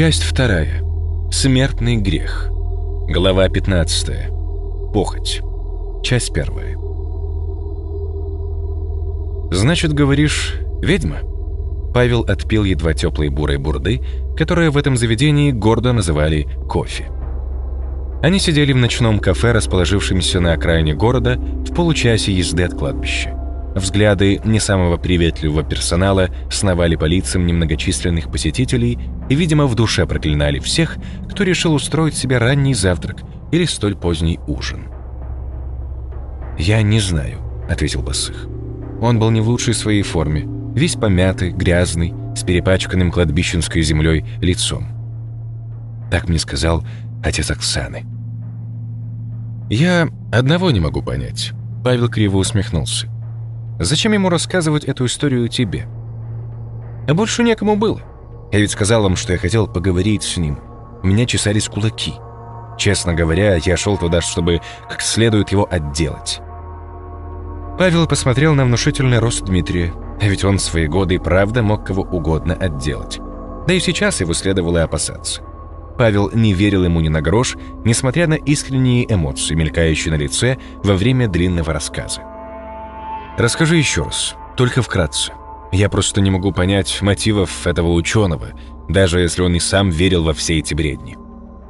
Часть вторая. Смертный грех. Глава 15. Похоть. Часть первая. «Значит, говоришь, ведьма?» Павел отпил едва теплой бурой бурды, которая в этом заведении гордо называли кофе. Они сидели в ночном кафе, расположившемся на окраине города, в получасе езды от кладбища. Взгляды не самого приветливого персонала сновали по лицам немногочисленных посетителей и, видимо, в душе проклинали всех, кто решил устроить себе ранний завтрак или столь поздний ужин. «Я не знаю», — ответил Басых. Он был не в лучшей своей форме, весь помятый, грязный, с перепачканным кладбищенской землей лицом. Так мне сказал отец Оксаны. «Я одного не могу понять», — Павел криво усмехнулся. Зачем ему рассказывать эту историю тебе? А больше некому было. Я ведь сказал вам, что я хотел поговорить с ним. У меня чесались кулаки. Честно говоря, я шел туда, чтобы как следует его отделать. Павел посмотрел на внушительный рост Дмитрия, а ведь он свои годы и правда мог кого угодно отделать. Да и сейчас его следовало опасаться. Павел не верил ему ни на грош, несмотря на искренние эмоции, мелькающие на лице во время длинного рассказа. Расскажи еще раз, только вкратце. Я просто не могу понять мотивов этого ученого, даже если он и сам верил во все эти бредни.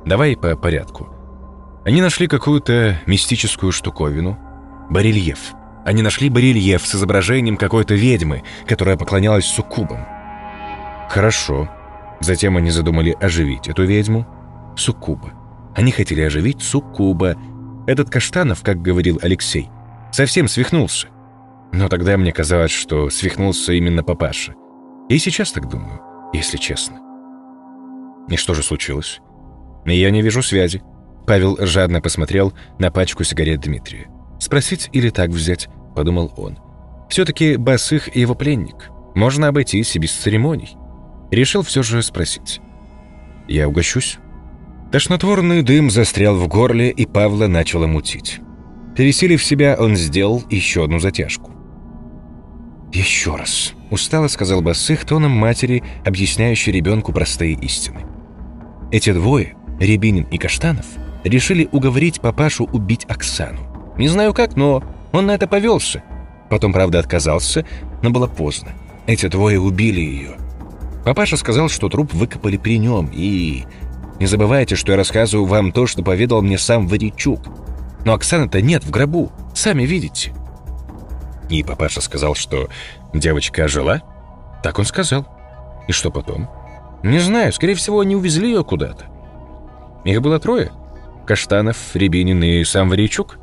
Давай по порядку. Они нашли какую-то мистическую штуковину. Барельеф. Они нашли барельеф с изображением какой-то ведьмы, которая поклонялась суккубам. Хорошо. Затем они задумали оживить эту ведьму. Суккуба. Они хотели оживить суккуба. Этот Каштанов, как говорил Алексей, совсем свихнулся. Но тогда мне казалось, что свихнулся именно папаша. И сейчас так думаю, если честно. И что же случилось? Я не вижу связи. Павел жадно посмотрел на пачку сигарет Дмитрия. «Спросить или так взять?» – подумал он. «Все-таки Басых и его пленник. Можно обойтись и без церемоний». Решил все же спросить. «Я угощусь?» Тошнотворный дым застрял в горле, и Павла начало мутить. Пересилив себя, он сделал еще одну затяжку. «Еще раз», — устало сказал Басых тоном матери, объясняющей ребенку простые истины. Эти двое, Рябинин и Каштанов, решили уговорить папашу убить Оксану. Не знаю как, но он на это повелся. Потом, правда, отказался, но было поздно. Эти двое убили ее. Папаша сказал, что труп выкопали при нем, и... Не забывайте, что я рассказываю вам то, что поведал мне сам Варичук. Но Оксаны-то нет в гробу, сами видите. И папаша сказал, что девочка жила? Так он сказал. И что потом? Не знаю, скорее всего, они увезли ее куда-то. Их было трое. Каштанов, Рябинин и сам Варичук.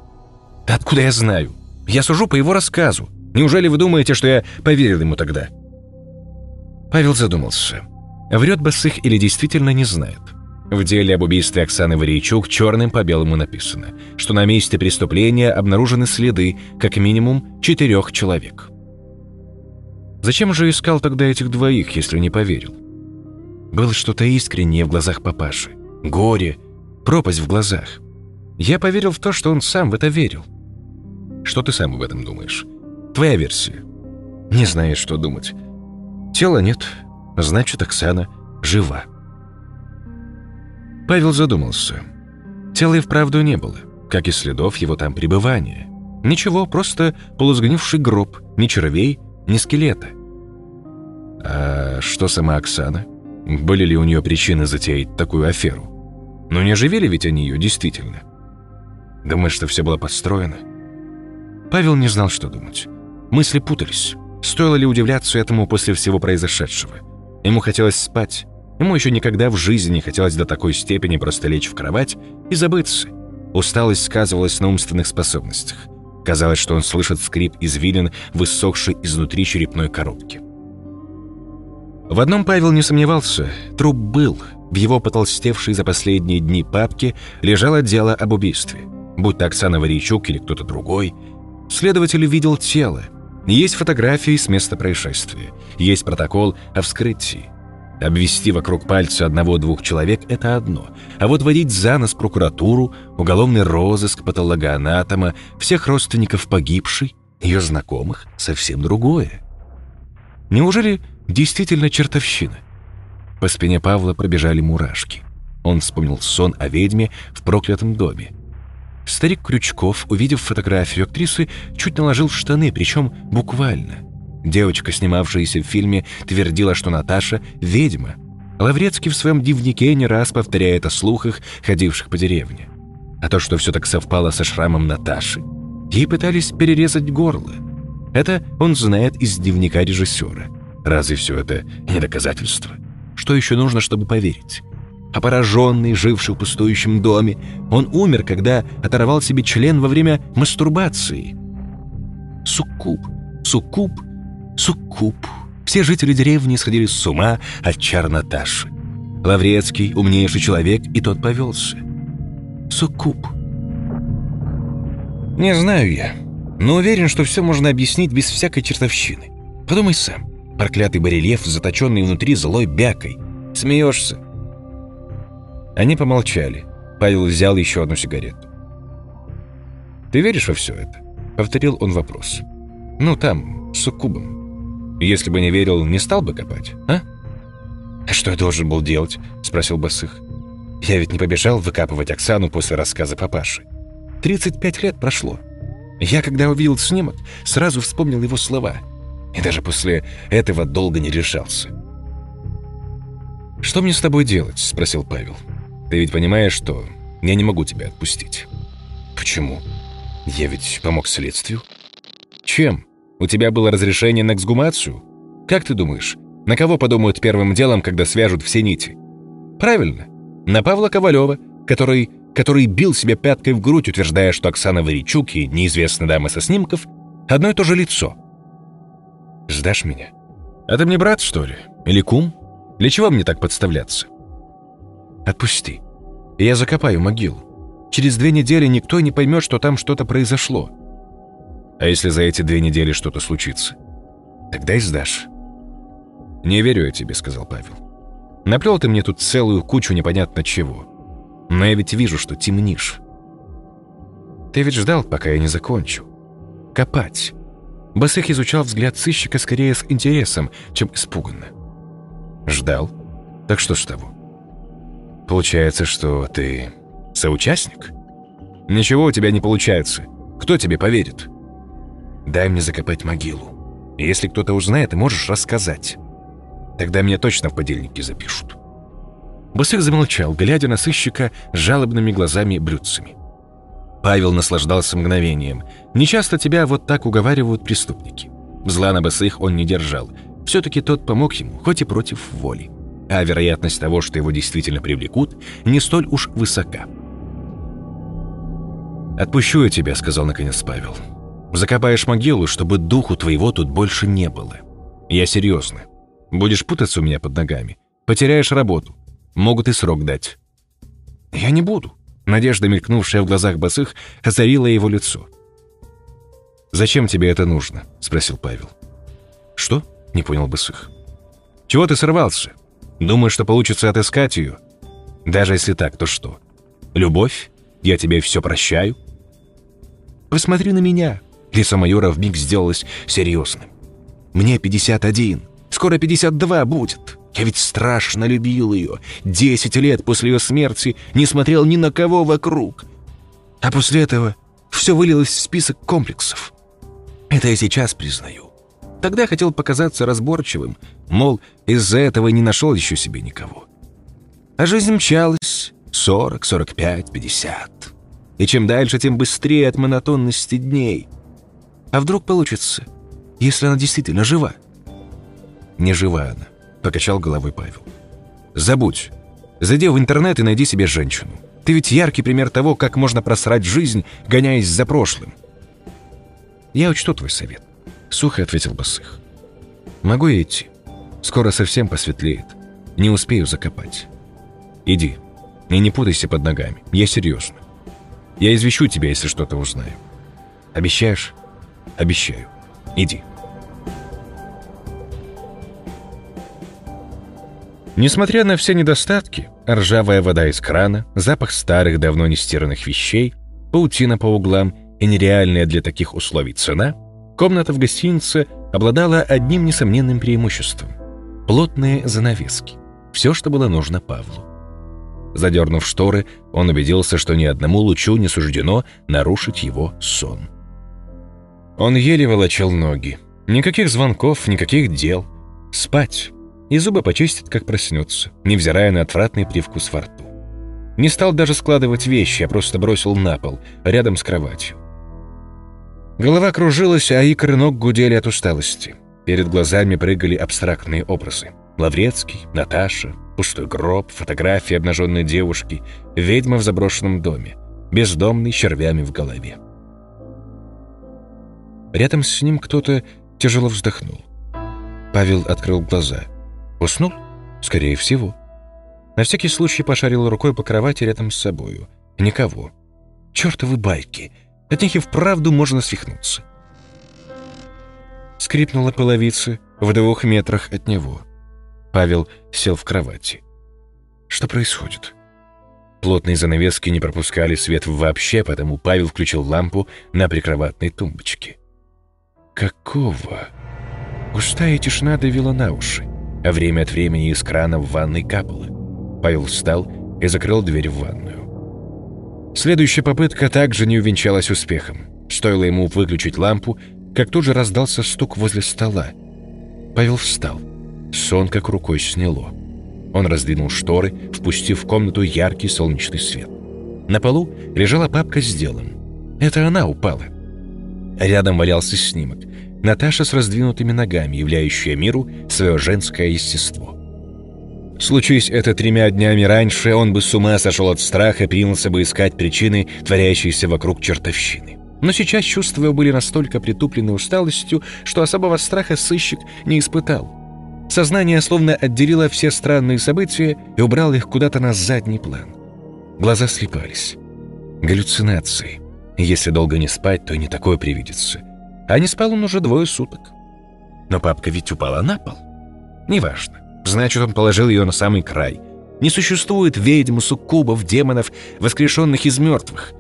Да откуда я знаю? Я сужу по его рассказу. Неужели вы думаете, что я поверил ему тогда? Павел задумался. Врет Басых или действительно не знает? В деле об убийстве Оксаны Варейчук черным по белому написано, что на месте преступления обнаружены следы как минимум четырех человек. Зачем же искал тогда этих двоих, если не поверил? Было что-то искреннее в глазах папаши. Горе, пропасть в глазах. Я поверил в то, что он сам в это верил. Что ты сам об этом думаешь? Твоя версия. Не знаешь, что думать. Тела нет, значит, Оксана жива. Павел задумался. Тела и вправду не было, как и следов его там пребывания. Ничего, просто полузгнивший гроб, ни червей, ни скелета. А что сама Оксана? Были ли у нее причины затеять такую аферу? Ну не оживили ведь они ее действительно? Думаешь, что все было подстроено? Павел не знал, что думать. Мысли путались. Стоило ли удивляться этому после всего произошедшего? Ему хотелось спать, Ему еще никогда в жизни не хотелось до такой степени просто лечь в кровать и забыться. Усталость сказывалась на умственных способностях. Казалось, что он слышит скрип извилин, высохшей изнутри черепной коробки. В одном Павел не сомневался. Труп был. В его потолстевшей за последние дни папке лежало дело об убийстве. Будь то Оксана Варичук или кто-то другой. Следователь видел тело. Есть фотографии с места происшествия. Есть протокол о вскрытии. Обвести вокруг пальца одного-двух человек – это одно, а вот водить за нос прокуратуру, уголовный розыск, патологоанатома, всех родственников погибшей, ее знакомых – совсем другое. Неужели действительно чертовщина? По спине Павла пробежали мурашки. Он вспомнил сон о ведьме в проклятом доме. Старик Крючков, увидев фотографию актрисы, чуть наложил в штаны, причем буквально. Девочка, снимавшаяся в фильме, твердила, что Наташа — ведьма. Лаврецкий в своем дневнике не раз повторяет о слухах, ходивших по деревне. А то, что все так совпало со шрамом Наташи, ей пытались перерезать горло. Это он знает из дневника режиссера. Разве все это не доказательство? Что еще нужно, чтобы поверить? А пораженный, живший в пустующем доме, он умер, когда оторвал себе член во время мастурбации. Суккуб, суккуб, суккуб. Все жители деревни сходили с ума от чар Наташи. Лаврецкий, умнейший человек, и тот повелся. Суккуб. Не знаю я, но уверен, что все можно объяснить без всякой чертовщины. Подумай сам. Проклятый барельеф, заточенный внутри злой бякой. Смеешься? Они помолчали. Павел взял еще одну сигарету. «Ты веришь во все это?» — повторил он вопрос. «Ну, там, с суккубом. Если бы не верил, не стал бы копать, а?» «А что я должен был делать?» — спросил Басых. «Я ведь не побежал выкапывать Оксану после рассказа папаши. 35 лет прошло. Я, когда увидел снимок, сразу вспомнил его слова. И даже после этого долго не решался. «Что мне с тобой делать?» — спросил Павел. Ты ведь понимаешь, что я не могу тебя отпустить. Почему? Я ведь помог следствию. Чем? У тебя было разрешение на эксгумацию? Как ты думаешь, на кого подумают первым делом, когда свяжут все нити? Правильно, на Павла Ковалева, который, который бил себя пяткой в грудь, утверждая, что Оксана Варичук и неизвестная дама со снимков — одно и то же лицо. Ждашь меня? А ты мне брат, что ли? Или кум? Для чего мне так подставляться? Отпусти. Я закопаю могилу. Через две недели никто не поймет, что там что-то произошло. А если за эти две недели что-то случится? Тогда и сдашь. «Не верю я тебе», — сказал Павел. «Наплел ты мне тут целую кучу непонятно чего. Но я ведь вижу, что темнишь. Ты ведь ждал, пока я не закончу. Копать». Басых изучал взгляд сыщика скорее с интересом, чем испуганно. «Ждал? Так что ж того?» Получается, что ты соучастник? Ничего у тебя не получается. Кто тебе поверит? Дай мне закопать могилу. Если кто-то узнает, ты можешь рассказать. Тогда меня точно в подельники запишут. Босых замолчал, глядя на сыщика жалобными глазами-блюдцами. Павел наслаждался мгновением. Нечасто тебя вот так уговаривают преступники. Зла на Босых он не держал. Все-таки тот помог ему, хоть и против воли а вероятность того, что его действительно привлекут, не столь уж высока. «Отпущу я тебя», — сказал наконец Павел. «Закопаешь могилу, чтобы духу твоего тут больше не было. Я серьезно. Будешь путаться у меня под ногами, потеряешь работу. Могут и срок дать». «Я не буду», — надежда, мелькнувшая в глазах босых, озарила его лицо. «Зачем тебе это нужно?» — спросил Павел. «Что?» — не понял босых. «Чего ты сорвался? Думаешь, что получится отыскать ее? Даже если так, то что? Любовь? Я тебе все прощаю? Посмотри на меня. Лицо майора вмиг сделалось серьезным. Мне 51. Скоро 52 будет. Я ведь страшно любил ее. Десять лет после ее смерти не смотрел ни на кого вокруг. А после этого все вылилось в список комплексов. Это я сейчас признаю. Тогда хотел показаться разборчивым, мол, из-за этого не нашел еще себе никого. А жизнь мчалась 40, 45, 50. И чем дальше, тем быстрее от монотонности дней. А вдруг получится, если она действительно жива? Не жива она, покачал головой Павел. Забудь. Зайди в интернет и найди себе женщину. Ты ведь яркий пример того, как можно просрать жизнь, гоняясь за прошлым. Я учту твой совет. Сухо ответил Басых. «Могу я идти? Скоро совсем посветлеет. Не успею закопать. Иди. И не путайся под ногами. Я серьезно. Я извещу тебя, если что-то узнаю. Обещаешь? Обещаю. Иди». Несмотря на все недостатки, ржавая вода из крана, запах старых, давно не стиранных вещей, паутина по углам и нереальная для таких условий цена — Комната в гостинице обладала одним несомненным преимуществом – плотные занавески. Все, что было нужно Павлу. Задернув шторы, он убедился, что ни одному лучу не суждено нарушить его сон. Он еле волочил ноги. Никаких звонков, никаких дел. Спать. И зубы почистит, как проснется, невзирая на отвратный привкус во рту. Не стал даже складывать вещи, а просто бросил на пол, рядом с кроватью. Голова кружилась, а икры ног гудели от усталости. Перед глазами прыгали абстрактные образы. Лаврецкий, Наташа, пустой гроб, фотографии обнаженной девушки, ведьма в заброшенном доме, бездомный червями в голове. Рядом с ним кто-то тяжело вздохнул. Павел открыл глаза. Уснул? Скорее всего. На всякий случай пошарил рукой по кровати рядом с собою. Никого. Чёртовы байки. От них и вправду можно свихнуться. Скрипнула половица в двух метрах от него. Павел сел в кровати. Что происходит? Плотные занавески не пропускали свет вообще, потому Павел включил лампу на прикроватной тумбочке. Какого? Густая тишина давила на уши, а время от времени из крана в ванной капало. Павел встал и закрыл дверь в ванную. Следующая попытка также не увенчалась успехом. Стоило ему выключить лампу, как тут же раздался стук возле стола. Павел встал. Сон как рукой сняло. Он раздвинул шторы, впустив в комнату яркий солнечный свет. На полу лежала папка с делом. Это она упала. Рядом валялся снимок. Наташа с раздвинутыми ногами, являющая миру свое женское естество. Случись это тремя днями раньше, он бы с ума сошел от страха и принялся бы искать причины, творящиеся вокруг чертовщины. Но сейчас чувства его были настолько притуплены усталостью, что особого страха сыщик не испытал. Сознание словно отделило все странные события и убрало их куда-то на задний план. Глаза слепались. Галлюцинации. Если долго не спать, то и не такое привидится. А не спал он уже двое суток. Но папка ведь упала на пол. Неважно. Значит, он положил ее на самый край. Не существует ведьм, суккубов, демонов, воскрешенных из мертвых.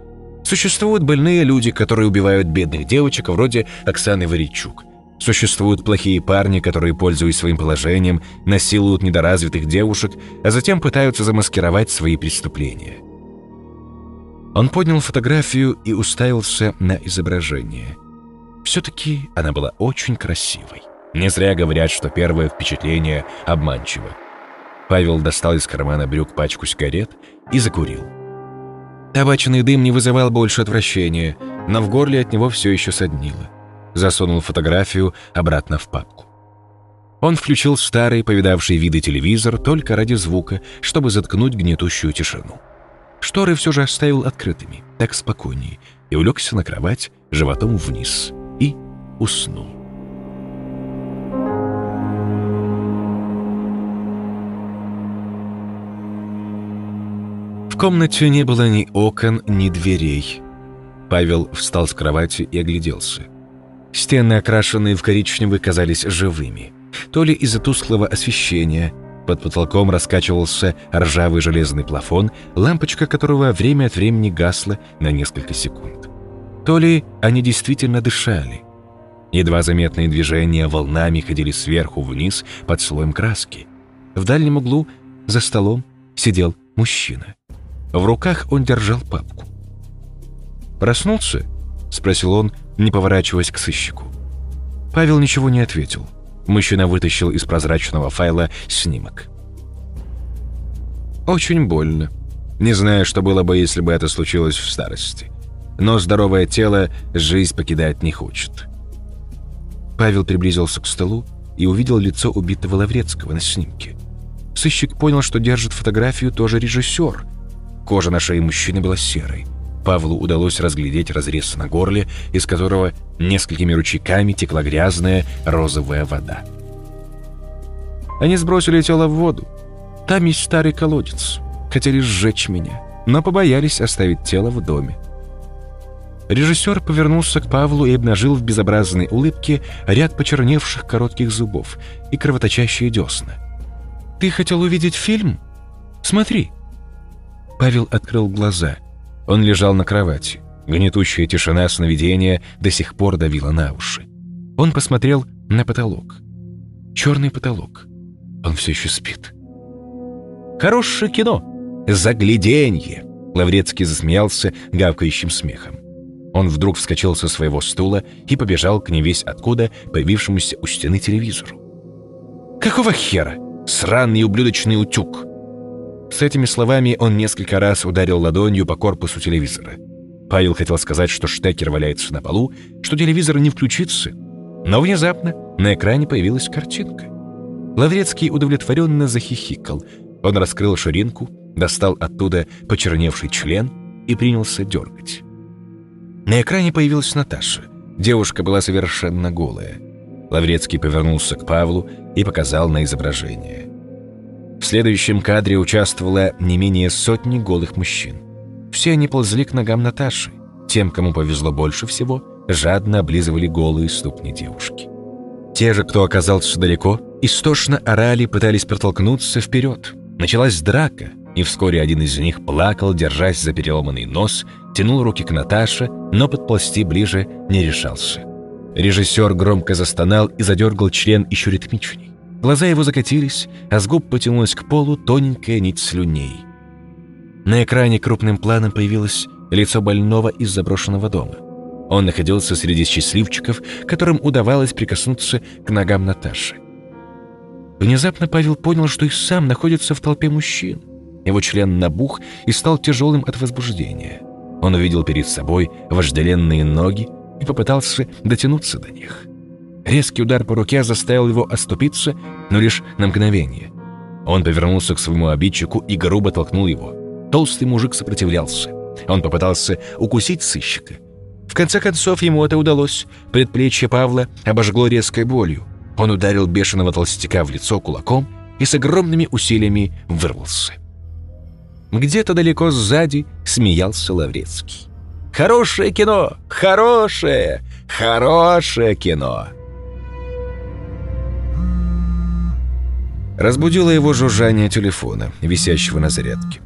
Существуют больные люди, которые убивают бедных девочек, вроде Оксаны Варичук. Существуют плохие парни, которые, пользуясь своим положением, насилуют недоразвитых девушек, а затем пытаются замаскировать свои преступления. Он поднял фотографию и уставился на изображение. Все-таки она была очень красивой. Не зря говорят, что первое впечатление обманчиво. Павел достал из кармана брюк пачку сигарет и закурил. Табачный дым не вызывал больше отвращения, но в горле от него все еще соднило. Засунул фотографию обратно в папку. Он включил старый, повидавший виды телевизор только ради звука, чтобы заткнуть гнетущую тишину. Шторы все же оставил открытыми, так спокойнее, и улегся на кровать животом вниз и уснул. В комнате не было ни окон, ни дверей. Павел встал с кровати и огляделся. Стены, окрашенные в коричневый, казались живыми. То ли из-за тусклого освещения, под потолком раскачивался ржавый железный плафон, лампочка которого время от времени гасла на несколько секунд. То ли они действительно дышали. Едва заметные движения волнами ходили сверху вниз под слоем краски. В дальнем углу за столом сидел мужчина. В руках он держал папку. «Проснулся?» — спросил он, не поворачиваясь к сыщику. Павел ничего не ответил. Мужчина вытащил из прозрачного файла снимок. «Очень больно. Не знаю, что было бы, если бы это случилось в старости. Но здоровое тело жизнь покидать не хочет». Павел приблизился к столу и увидел лицо убитого Лаврецкого на снимке. Сыщик понял, что держит фотографию тоже режиссер — Кожа на шее мужчины была серой. Павлу удалось разглядеть разрез на горле, из которого несколькими ручейками текла грязная розовая вода. Они сбросили тело в воду. Там есть старый колодец. Хотели сжечь меня, но побоялись оставить тело в доме. Режиссер повернулся к Павлу и обнажил в безобразной улыбке ряд почерневших коротких зубов и кровоточащие десна. «Ты хотел увидеть фильм? Смотри!» Павел открыл глаза. Он лежал на кровати. Гнетущая тишина сновидения до сих пор давила на уши. Он посмотрел на потолок. Черный потолок. Он все еще спит. Хорошее кино! Загляденье!» Лаврецкий засмеялся гавкающим смехом. Он вдруг вскочил со своего стула и побежал к невесть откуда появившемуся у стены телевизору. «Какого хера? Сраный ублюдочный утюг!» С этими словами он несколько раз ударил ладонью по корпусу телевизора. Павел хотел сказать, что штекер валяется на полу, что телевизор не включится, но внезапно на экране появилась картинка. Лаврецкий удовлетворенно захихикал. Он раскрыл ширинку, достал оттуда почерневший член и принялся дергать. На экране появилась Наташа. Девушка была совершенно голая. Лаврецкий повернулся к Павлу и показал на изображение. В следующем кадре участвовало не менее сотни голых мужчин. Все они ползли к ногам Наташи. Тем, кому повезло больше всего, жадно облизывали голые ступни девушки. Те же, кто оказался далеко, истошно орали, пытались протолкнуться вперед. Началась драка, и вскоре один из них плакал, держась за переломанный нос, тянул руки к Наташе, но подползти ближе не решался. Режиссер громко застонал и задергал член еще ритмичней. Глаза его закатились, а с губ потянулась к полу тоненькая нить слюней. На экране крупным планом появилось лицо больного из заброшенного дома. Он находился среди счастливчиков, которым удавалось прикоснуться к ногам Наташи. Внезапно Павел понял, что и сам находится в толпе мужчин. Его член набух и стал тяжелым от возбуждения. Он увидел перед собой вожделенные ноги и попытался дотянуться до них. Резкий удар по руке заставил его оступиться, но лишь на мгновение. Он повернулся к своему обидчику и грубо толкнул его. Толстый мужик сопротивлялся. Он попытался укусить сыщика. В конце концов, ему это удалось. Предплечье Павла обожгло резкой болью. Он ударил бешеного толстяка в лицо кулаком и с огромными усилиями вырвался. Где-то далеко сзади смеялся Лаврецкий. «Хорошее кино! Хорошее! Хорошее кино!» Разбудило его жужжание телефона, висящего на зарядке.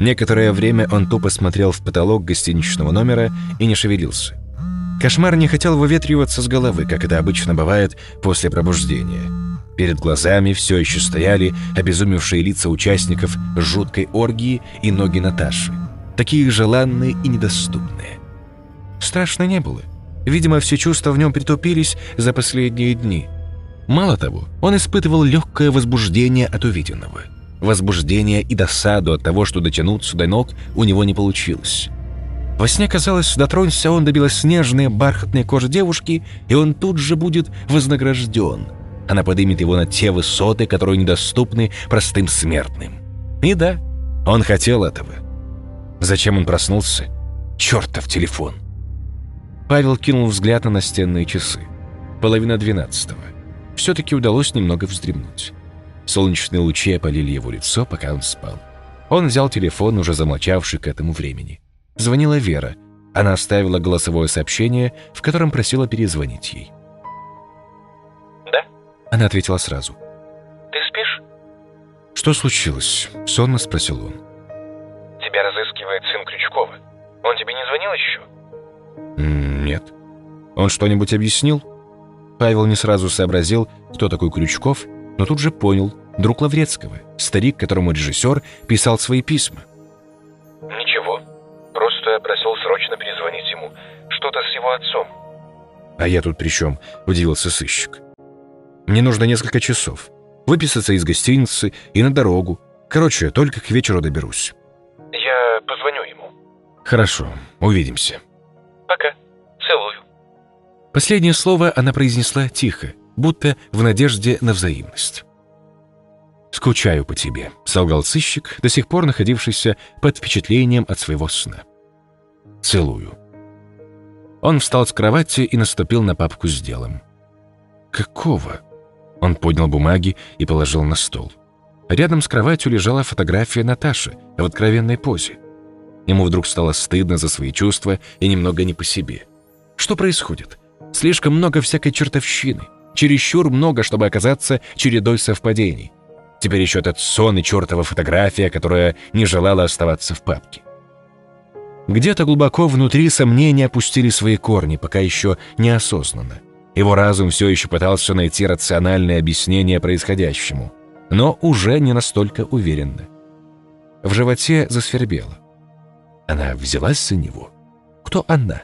Некоторое время он тупо смотрел в потолок гостиничного номера и не шевелился. Кошмар не хотел выветриваться с головы, как это обычно бывает после пробуждения. Перед глазами все еще стояли обезумевшие лица участников жуткой оргии и ноги Наташи, такие желанные и недоступные. Страшно не было. Видимо, все чувства в нем притупились за последние дни – Мало того, он испытывал легкое возбуждение от увиденного. Возбуждение и досаду от того, что дотянуться до ног у него не получилось. Во сне казалось, дотронься он до белоснежной бархатной кожи девушки, и он тут же будет вознагражден. Она поднимет его на те высоты, которые недоступны простым смертным. И да, он хотел этого. Зачем он проснулся? Чертов телефон. Павел кинул взгляд на настенные часы. Половина двенадцатого все-таки удалось немного вздремнуть. Солнечные лучи опалили его лицо, пока он спал. Он взял телефон, уже замолчавший к этому времени. Звонила Вера. Она оставила голосовое сообщение, в котором просила перезвонить ей. «Да?» Она ответила сразу. «Ты спишь?» «Что случилось?» — сонно спросил он. «Тебя разыскивает сын Крючкова. Он тебе не звонил еще?» «Нет». «Он что-нибудь объяснил?» Павел не сразу сообразил, кто такой Крючков, но тут же понял, друг Лаврецкого, старик, которому режиссер писал свои письма. «Ничего, просто просил срочно перезвонить ему. Что-то с его отцом». «А я тут при чем?» – удивился сыщик. «Мне нужно несколько часов. Выписаться из гостиницы и на дорогу. Короче, только к вечеру доберусь». «Я позвоню ему». «Хорошо, увидимся». «Пока. Целую». Последнее слово она произнесла тихо, будто в надежде на взаимность. «Скучаю по тебе», — солгал сыщик, до сих пор находившийся под впечатлением от своего сна. «Целую». Он встал с кровати и наступил на папку с делом. «Какого?» Он поднял бумаги и положил на стол. Рядом с кроватью лежала фотография Наташи в откровенной позе. Ему вдруг стало стыдно за свои чувства и немного не по себе. Что происходит? Слишком много всякой чертовщины. Чересчур много, чтобы оказаться чередой совпадений. Теперь еще этот сон и чертова фотография, которая не желала оставаться в папке. Где-то глубоко внутри сомнения опустили свои корни, пока еще неосознанно. Его разум все еще пытался найти рациональное объяснение происходящему, но уже не настолько уверенно. В животе засвербело. Она взялась за него. Кто она?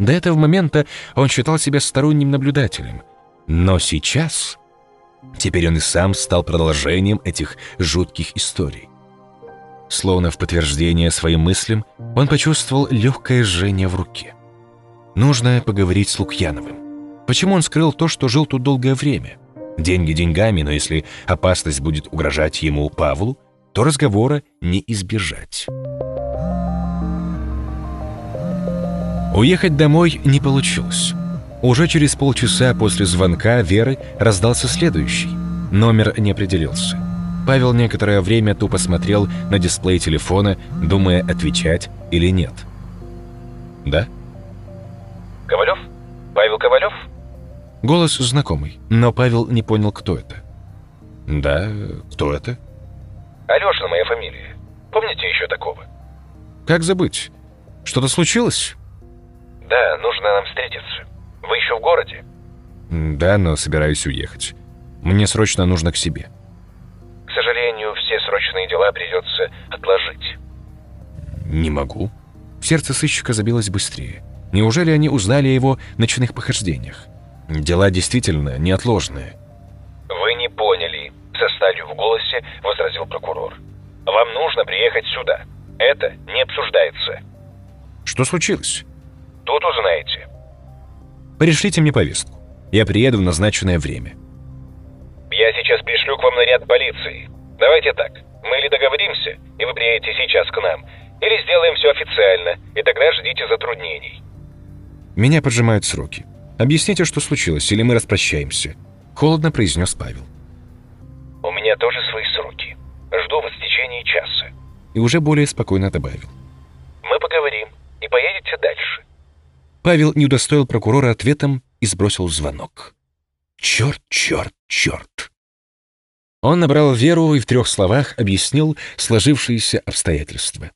До этого момента он считал себя сторонним наблюдателем. Но сейчас... Теперь он и сам стал продолжением этих жутких историй. Словно в подтверждение своим мыслям, он почувствовал легкое жжение в руке. Нужно поговорить с Лукьяновым. Почему он скрыл то, что жил тут долгое время? Деньги деньгами, но если опасность будет угрожать ему, Павлу, то разговора не избежать. Уехать домой не получилось. Уже через полчаса после звонка Веры раздался следующий. Номер не определился. Павел некоторое время тупо смотрел на дисплей телефона, думая, отвечать или нет. «Да?» Ковалев? Павел Ковалев? Голос знакомый, но Павел не понял, кто это. «Да, кто это?» Алешина моя фамилия. Помните еще такого? «Как забыть? Что-то случилось?» Да, нужно нам встретиться. Вы еще в городе? «Да, но собираюсь уехать. Мне срочно нужно к себе». К сожалению, все срочные дела придется отложить. «Не могу». Сердце сыщика забилось быстрее. Неужели они узнали о его ночных похождениях? Дела действительно неотложные. Вы не поняли, со сталью в голосе возразил прокурор. Вам нужно приехать сюда. Это не обсуждается. Что случилось? Тут узнаете. Пришлите мне повестку. Я приеду в назначенное время. Я сейчас пришлю к вам наряд полиции. Давайте так. Мы или договоримся, и вы приедете сейчас к нам, или сделаем все официально, и тогда ждите затруднений. Меня поджимают сроки. Объясните, что случилось, или мы распрощаемся. Холодно произнес Павел. У меня тоже свои сроки. Жду вас в течение часа. И уже более спокойно добавил. Мы поговорим, и поедете дальше. Павел не удостоил прокурора ответом и сбросил звонок. Черт, черт, черт. Он набрал Веру и в трех словах объяснил сложившиеся обстоятельства.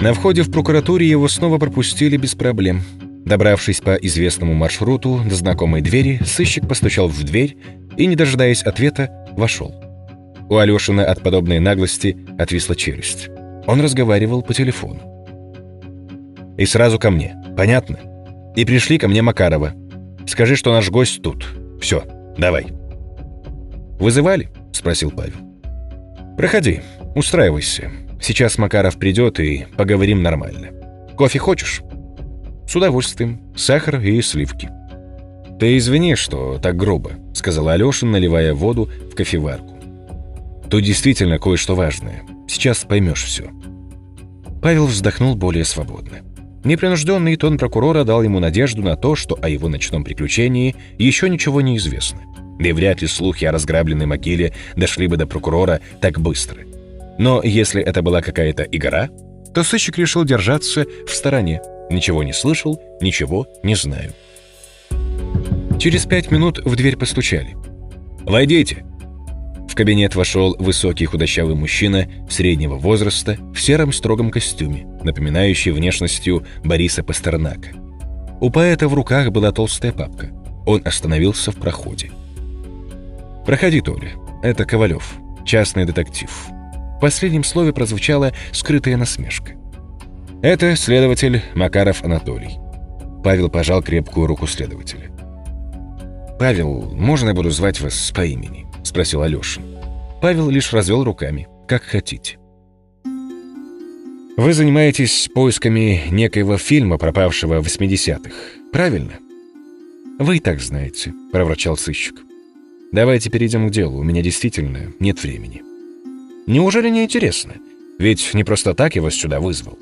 На входе в прокуратуре его снова пропустили без проблем. Добравшись по известному маршруту до знакомой двери, сыщик постучал в дверь и, не дожидаясь ответа, вошел. У Алешина от подобной наглости отвисла челюсть. Он разговаривал по телефону. «И сразу ко мне, понятно? И пришли ко мне Макарова. Скажи, что наш гость тут. Все, давай». «Вызывали?» — спросил Павел. «Проходи, устраивайся. Сейчас Макаров придет и поговорим нормально. Кофе хочешь?» «С удовольствием. Сахар и сливки». «Ты извини, что так грубо», — сказал Алешин, наливая воду в кофеварку. «Тут действительно кое-что важное. Сейчас поймешь все». Павел вздохнул более свободно. Непринужденный тон прокурора дал ему надежду на то, что о его ночном приключении еще ничего не известно. Да и вряд ли слухи о разграбленной могиле дошли бы до прокурора так быстро. Но если это была какая-то игра, то сыщик решил держаться в стороне. Ничего не слышал, ничего не знаю. Через пять минут в дверь постучали. «Войдите!» В кабинет вошел высокий худощавый мужчина среднего возраста в сером строгом костюме, напоминающий внешностью Бориса Пастернака. У поэта в руках была толстая папка. Он остановился в проходе. «Проходи, Толя. Это Ковалев, частный детектив». В последнем слове прозвучала скрытая насмешка. «Это следователь Макаров Анатолий». Павел пожал крепкую руку следователя. «Павел, можно я буду звать вас по имени?» — спросил Алешин. Павел лишь развел руками. «Как хотите». «Вы занимаетесь поисками некоего фильма, пропавшего в 80-х, правильно?» «Вы и так знаете», — проворчал сыщик. «Давайте перейдем к делу, у меня действительно нет времени». Неужели не интересно? Ведь не просто так вас сюда вызвал.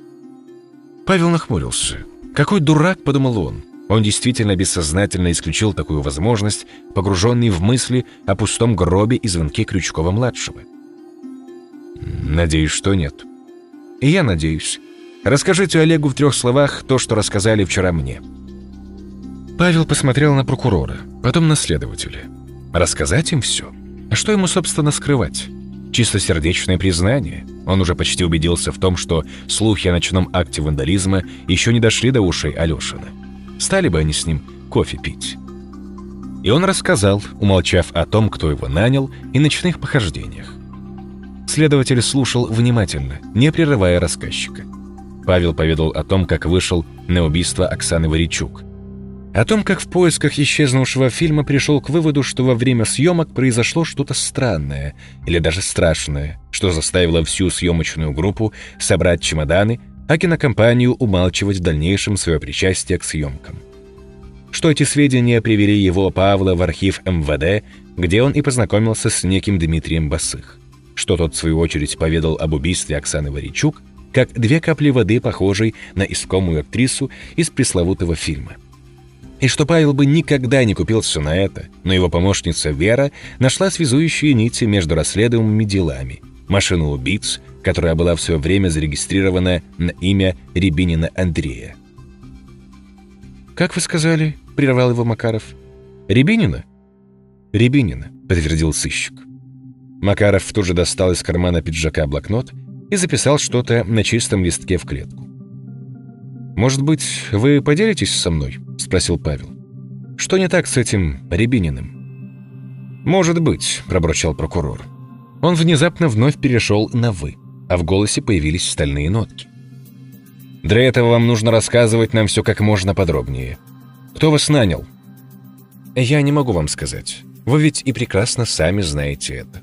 Павел нахмурился. Какой дурак, подумал он. Он действительно бессознательно исключил такую возможность, погруженный в мысли о пустом гробе и звонке Крючкова-младшего. Надеюсь, что нет. И я надеюсь. Расскажите Олегу в трех словах то, что рассказали вчера мне. Павел посмотрел на прокурора, потом на следователя. Рассказать им все? А что ему, собственно, скрывать? Чистосердечное признание. Он уже почти убедился в том, что слухи о ночном акте вандализма еще не дошли до ушей Алешина. Стали бы они с ним кофе пить. И он рассказал, умолчав о том, кто его нанял, и ночных похождениях. Следователь слушал внимательно, не прерывая рассказчика. Павел поведал о том, как вышел на убийство Оксаны Варичук. О том, как в поисках исчезнувшего фильма пришел к выводу, что во время съемок произошло что-то странное или даже страшное, что заставило всю съемочную группу собрать чемоданы, а кинокомпанию умалчивать в дальнейшем свое причастие к съемкам. Что эти сведения привели его, Павла, в архив МВД, где он и познакомился с неким Дмитрием Басых. Что тот, в свою очередь, поведал об убийстве Оксаны Варичук, как две капли воды, похожей на искомую актрису из пресловутого фильма. И что Павел бы никогда не купился на это, но его помощница Вера нашла связующие нити между расследуемыми делами, машину убийц, которая была в свое время зарегистрирована на имя Рябинина Андрея. «Как вы сказали?» — прервал его Макаров. «Рябинина?» «Рябинина», — подтвердил сыщик. Макаров тут же достал из кармана пиджака блокнот и записал что-то на чистом листке в клетку. «Может быть, вы поделитесь со мной?» — спросил Павел. «Что не так с этим Рябининым?» «Может быть», — пробурчал прокурор. Он внезапно вновь перешел на «вы», а в голосе появились стальные нотки. «Для этого вам нужно рассказывать нам все как можно подробнее. Кто вас нанял?» «Я не могу вам сказать. Вы ведь и прекрасно сами знаете это».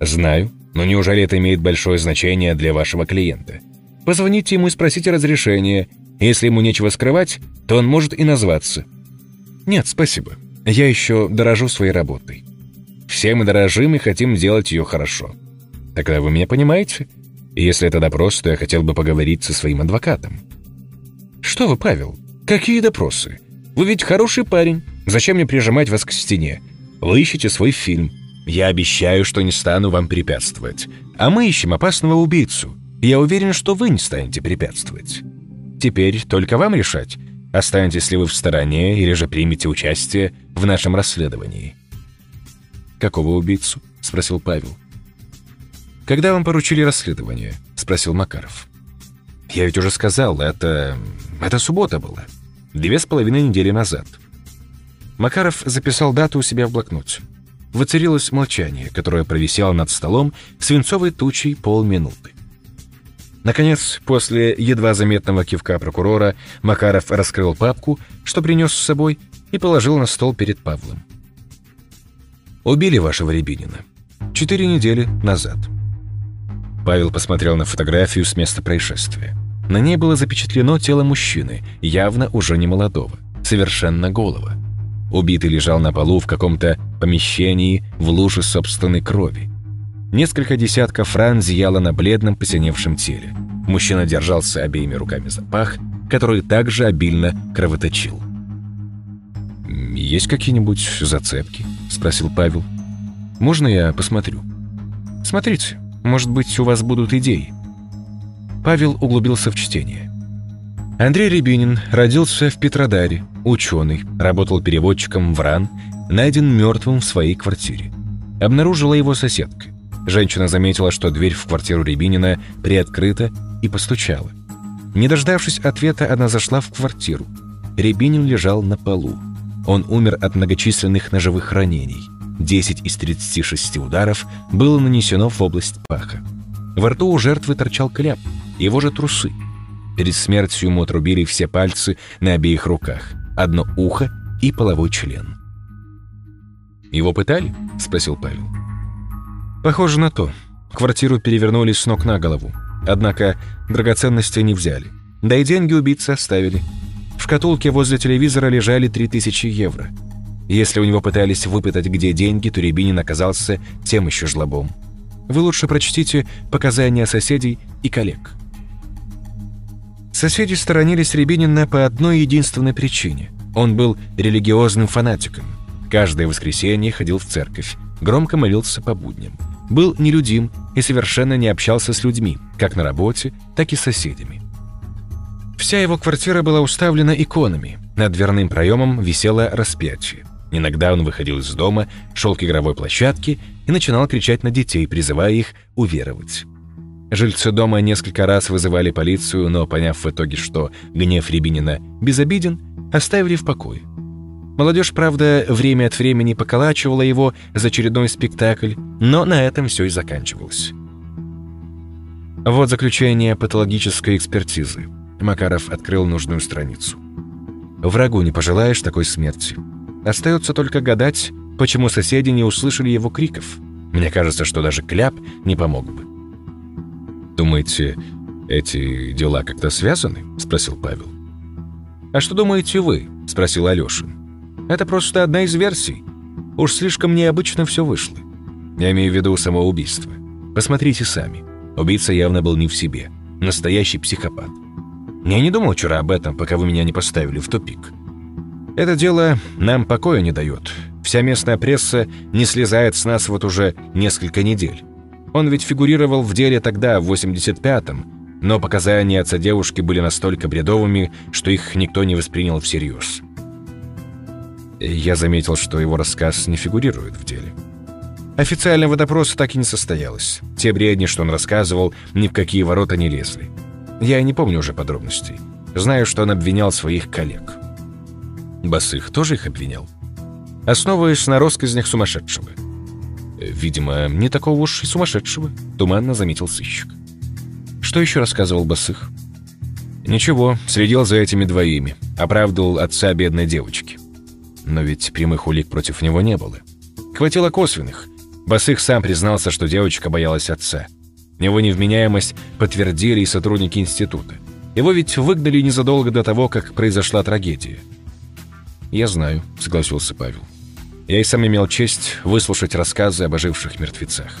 «Знаю, но неужели это имеет большое значение для вашего клиента? Позвоните ему и спросите разрешения. Если ему нечего скрывать, то он может и назваться». «Нет, спасибо. Я еще дорожу своей работой». Все мы дорожим и хотим сделать ее хорошо. Тогда вы меня понимаете? Если это допрос, то я хотел бы поговорить со своим адвокатом. Что вы, Павел? Какие допросы? Вы ведь хороший парень. Зачем мне прижимать вас к стене? Вы ищете свой фильм. Я обещаю, что не стану вам препятствовать. А мы ищем опасного убийцу. Я уверен, что вы не станете препятствовать. Теперь только вам решать, останетесь ли вы в стороне или же примете участие в нашем расследовании. «Какого убийцу?» — спросил Павел. «Когда вам поручили расследование?» — спросил Макаров. «Я ведь уже сказал, это... это суббота была. Две с половиной недели назад». Макаров записал дату у себя в блокноте. Воцарилось молчание, которое провисело над столом свинцовой тучей полминуты. Наконец, после едва заметного кивка прокурора, Макаров раскрыл папку, что принес с собой, и положил на стол перед Павлом. Убили вашего Рябинина. Четыре недели назад. Павел посмотрел на фотографию с места происшествия. На ней было запечатлено тело мужчины, явно уже не молодого, совершенно голого. Убитый лежал на полу в каком-то помещении в луже собственной крови. Несколько десятков ран зияло на бледном посиневшем теле. Мужчина держался обеими руками за пах, который также обильно кровоточил. «Есть какие-нибудь зацепки?» — спросил Павел. «Можно я посмотрю?» «Смотрите, может быть, у вас будут идеи». Павел углубился в чтение. Андрей Рябинин родился в Петродаре, ученый, работал переводчиком в РАН, найден мертвым в своей квартире. Обнаружила его соседка. Женщина заметила, что дверь в квартиру Рябинина приоткрыта и постучала. Не дождавшись ответа, она зашла в квартиру. Рябинин лежал на полу. Он умер от многочисленных ножевых ранений. 10 из 36 ударов было нанесено в область паха. Во рту у жертвы торчал кляп, его же трусы. Перед смертью ему отрубили все пальцы на обеих руках, одно ухо и половой член. «Его пытали?» — спросил Павел. «Похоже на то. Квартиру перевернули с ног на голову. Однако драгоценности не взяли. Да и деньги убийцы оставили. В шкатулке возле телевизора лежали 3000 евро. Если у него пытались выпытать, где деньги, то Рябинин оказался тем еще жлобом. Вы лучше прочтите показания соседей и коллег. Соседи сторонились Рябинина по одной единственной причине. Он был религиозным фанатиком. Каждое воскресенье ходил в церковь, громко молился по будням. Был нелюдим и совершенно не общался с людьми, как на работе, так и с соседями. Вся его квартира была уставлена иконами. Над дверным проемом висело распятие. Иногда он выходил из дома, шел к игровой площадке и начинал кричать на детей, призывая их уверовать. Жильцы дома несколько раз вызывали полицию, но, поняв в итоге, что гнев Рябинина безобиден, оставили в покое. Молодежь, правда, время от времени поколачивала его за очередной спектакль, но на этом все и заканчивалось. Вот заключение патологической экспертизы. Макаров открыл нужную страницу. Врагу не пожелаешь такой смерти. Остается только гадать, почему соседи не услышали его криков. Мне кажется, что даже кляп не помог бы. «Думаете, эти дела как-то связаны?» — спросил Павел. «А что думаете вы?» — спросил Алешин. «Это просто одна из версий. Уж слишком необычно все вышло. Я имею в виду самоубийство. Посмотрите сами. Убийца явно был не в себе. Настоящий психопат. Я не думал вчера об этом, пока вы меня не поставили в тупик. Это дело нам покоя не дает. Вся местная пресса не слезает с нас вот уже несколько недель. Он ведь фигурировал в деле тогда, в 85-м, но показания отца девушки были настолько бредовыми, что их никто не воспринял всерьез. Я заметил, что его рассказ не фигурирует в деле. Официального допроса так и не состоялось. Те бредни, что он рассказывал, ни в какие ворота не лезли. Я не помню уже подробностей. Знаю, что он обвинял своих коллег. Басых тоже их обвинял? Основываясь на россказнях сумасшедшего. Видимо, не такого уж и сумасшедшего, туманно заметил сыщик. Что еще рассказывал Басых? Ничего, следил за этими двоими, оправдывал отца бедной девочки. Но ведь прямых улик против него не было. Хватило косвенных. Басых сам признался, что девочка боялась отца. Его невменяемость подтвердили и сотрудники института. Его ведь выгнали незадолго до того, как произошла трагедия. «Я знаю», — согласился Павел. «Я и сам имел честь выслушать рассказы об оживших мертвецах».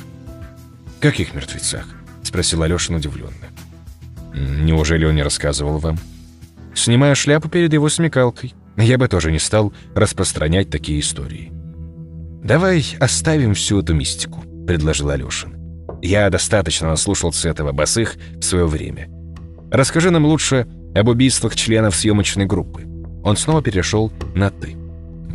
«Каких мертвецах?» — спросил Алешин удивленно. «Неужели он не рассказывал вам?» «Снимаю шляпу перед его смекалкой. Я бы тоже не стал распространять такие истории». «Давай оставим всю эту мистику», — предложил Алешин. «Я достаточно наслушался этого босых в свое время. Расскажи нам лучше об убийствах членов съемочной группы». Он снова перешел на «ты».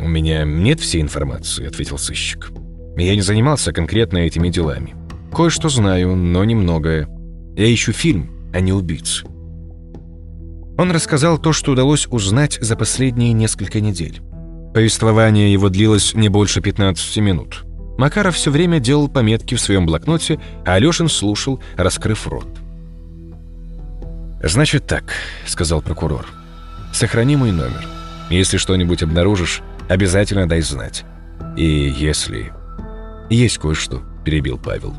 «У меня нет всей информации», — ответил сыщик. «Я не занимался конкретно этими делами. Кое-что знаю, но немногое. Я ищу фильм, а не убийц». Он рассказал то, что удалось узнать за последние несколько недель. Повествование его длилось не больше 15 минут. Макаров все время делал пометки в своем блокноте, а Алешин слушал, раскрыв рот. «Значит так», — сказал прокурор. Сохрани мой номер. Если что-нибудь обнаружишь, обязательно дай знать. И если... Есть кое-что, перебил Павел.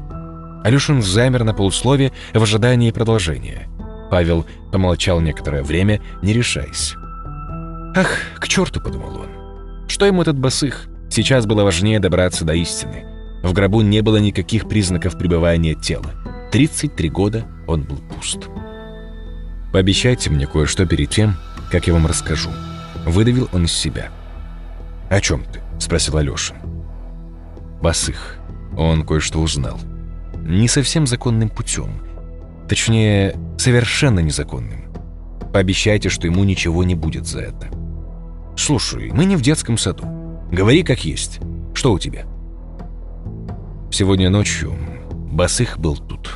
Алешин замер на полуслове в ожидании продолжения. Павел помолчал некоторое время, не решаясь. «Ах, к черту!» — подумал он. «Что ему этот босых? Сейчас было важнее добраться до истины. В гробу не было никаких признаков пребывания тела. 33 года он был пуст. Пообещайте мне кое-что перед тем, как я вам расскажу». Выдавил он из себя. «О чем ты?» — спросил Алешин. «Басых. Он кое-что узнал. Не совсем законным путем. Точнее, совершенно незаконным. Пообещайте, что ему ничего не будет за это. Слушай, мы не в детском саду. Говори как есть. Что у тебя?» Сегодня ночью Басых был тут.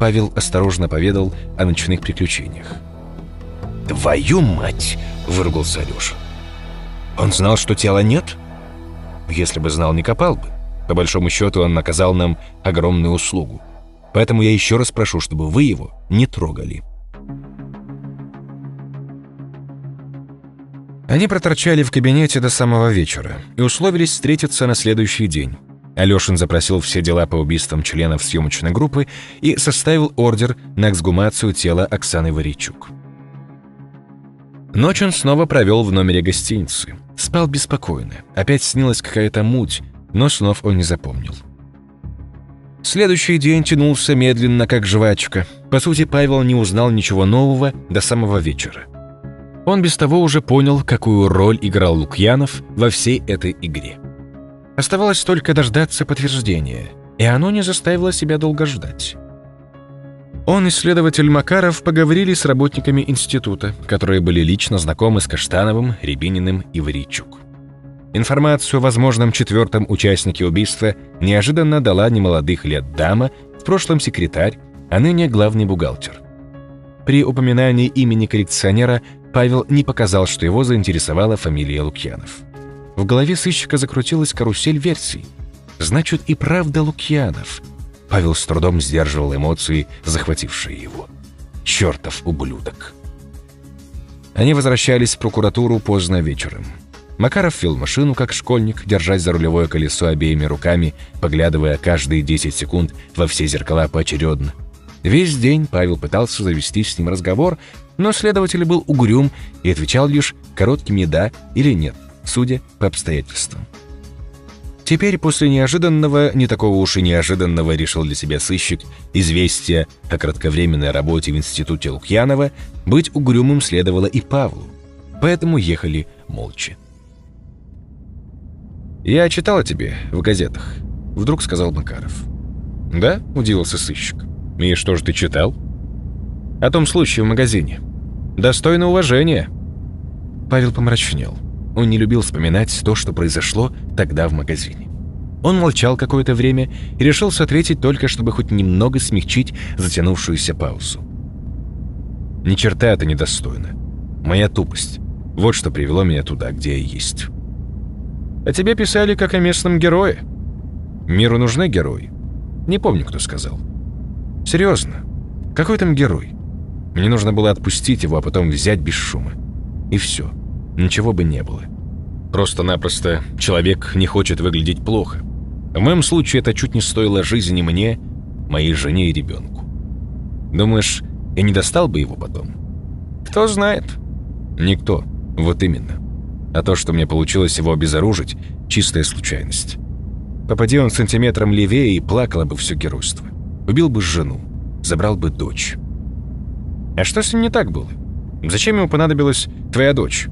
Павел осторожно поведал о ночных приключениях. «Твою мать!» — выругался Алеша. «Он знал, что тела нет?» «Если бы знал, не копал бы. По большому счету, он наказал нам огромную услугу. Поэтому я еще раз прошу, чтобы вы его не трогали». Они проторчали в кабинете до самого вечера и условились встретиться на следующий день. Алешин запросил все дела по убийствам членов съемочной группы и составил ордер на эксгумацию тела Оксаны Варичук. Ночь он снова провел в номере гостиницы. Спал беспокойно. Опять снилась какая-то муть, но снов он не запомнил. Следующий день тянулся медленно, как жвачка. По сути, Павел не узнал ничего нового до самого вечера. Он без того уже понял, какую роль играл Лукьянов во всей этой игре. Оставалось только дождаться подтверждения, и оно не заставило себя долго ждать. Он и следователь Макаров поговорили с работниками института, которые были лично знакомы с Каштановым, Рябининым и Варичук. Информацию о возможном четвертом участнике убийства неожиданно дала немолодых лет дама, в прошлом секретарь, а ныне главный бухгалтер. При упоминании имени коллекционера Павел не показал, что его заинтересовала фамилия Лукьянов. В голове сыщика закрутилась карусель версий. Значит, и правда Лукьянов. Павел с трудом сдерживал эмоции, захватившие его. Чертов ублюдок. Они возвращались в прокуратуру поздно вечером. Макаров вел машину, как школьник, держась за рулевое колесо обеими руками, поглядывая каждые 10 секунд во все зеркала поочередно. Весь день Павел пытался завести с ним разговор, но следователь был угрюм и отвечал лишь короткими «да» или «нет», судя по обстоятельствам. Теперь, после неожиданного, не такого уж и неожиданного, решил для себя сыщик, известия о кратковременной работе в институте Лукьянова, быть угрюмым следовало и Павлу. Поэтому ехали молча. «Я читал о тебе в газетах», — вдруг сказал Макаров. «Да?» — удивился сыщик. «И что же ты читал?» «О том случае в магазине. Достойно уважения». Павел помрачнел. Он не любил вспоминать то, что произошло тогда в магазине. Он молчал какое-то время и решился ответить только, чтобы хоть немного смягчить затянувшуюся паузу. «Ни черта это недостойно. Моя тупость. Вот что привело меня туда, где я есть». О тебе писали как о местном герое. Миру нужны герои. Не помню, кто сказал. Серьезно. Какой там герой? Мне нужно было отпустить его, а потом взять без шума. И все. Ничего бы не было. Просто-напросто человек не хочет выглядеть плохо. В моем случае это чуть не стоило жизни мне, моей жене и ребенку. Думаешь, я не достал бы его потом? Кто знает? Никто. Вот именно. А то, что мне получилось его обезоружить, чистая случайность. Попади он сантиметром левее, и плакало бы все геройство. Убил бы жену, забрал бы дочь. А что с ним не так было? Зачем ему понадобилась твоя дочь?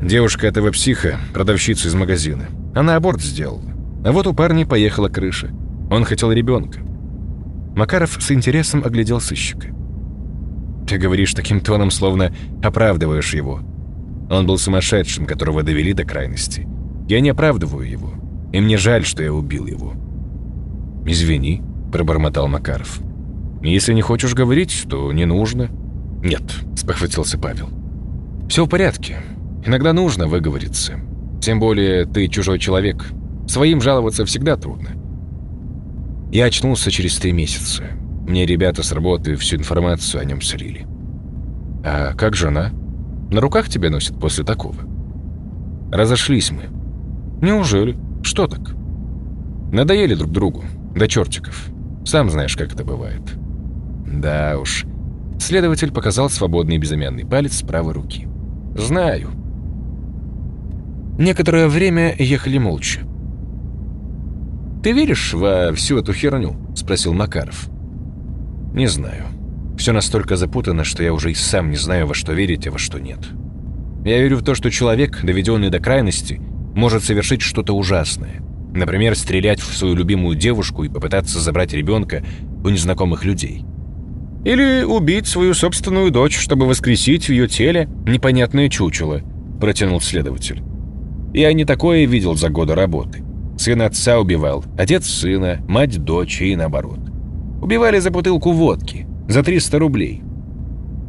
Девушка этого психа, продавщица из магазина. Она аборт сделала. А вот у парня поехала крыша. Он хотел ребенка. Макаров с интересом оглядел сыщика. «Ты говоришь таким тоном, словно оправдываешь его», он был сумасшедшим, которого довели до крайности. Я не оправдываю его, и мне жаль, что я убил его». «Извини», — пробормотал Макаров. «Если не хочешь говорить, то не нужно». «Нет», — спохватился Павел. «Все в порядке. Иногда нужно выговориться. Тем более ты чужой человек. Своим жаловаться всегда трудно». Я очнулся через три месяца. Мне ребята с работы всю информацию о нем слили. «А как жена?» На руках тебя носит после такого? Разошлись мы. Неужели? Что так? Надоели друг другу. До чертиков. Сам знаешь, как это бывает. Да уж. Следователь показал свободный безымянный палец правой руки. Знаю. Некоторое время ехали молча. «Ты веришь во всю эту херню?» — спросил Макаров. «Не знаю. Все настолько запутано, что я уже и сам не знаю, во что верить, а во что нет. Я верю в то, что человек, доведенный до крайности, может совершить что-то ужасное. Например, стрелять в свою любимую девушку и попытаться забрать ребенка у незнакомых людей. Или убить свою собственную дочь, чтобы воскресить в ее теле непонятное чучело, протянул следователь. Я не такое видел за годы работы. Сын отца убивал, отец сына, мать дочь и наоборот. Убивали за бутылку водки, за 300 рублей.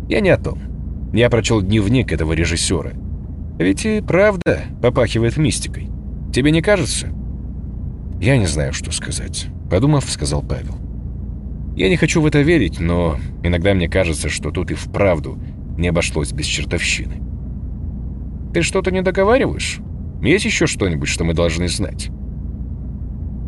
Я не о том. Я прочел дневник этого режиссера. Ведь и правда попахивает мистикой. Тебе не кажется? Я не знаю, что сказать. Подумав, сказал Павел. Я не хочу в это верить, но иногда мне кажется, что тут и вправду не обошлось без чертовщины. Ты что-то не договариваешь? Есть еще что-нибудь, что мы должны знать?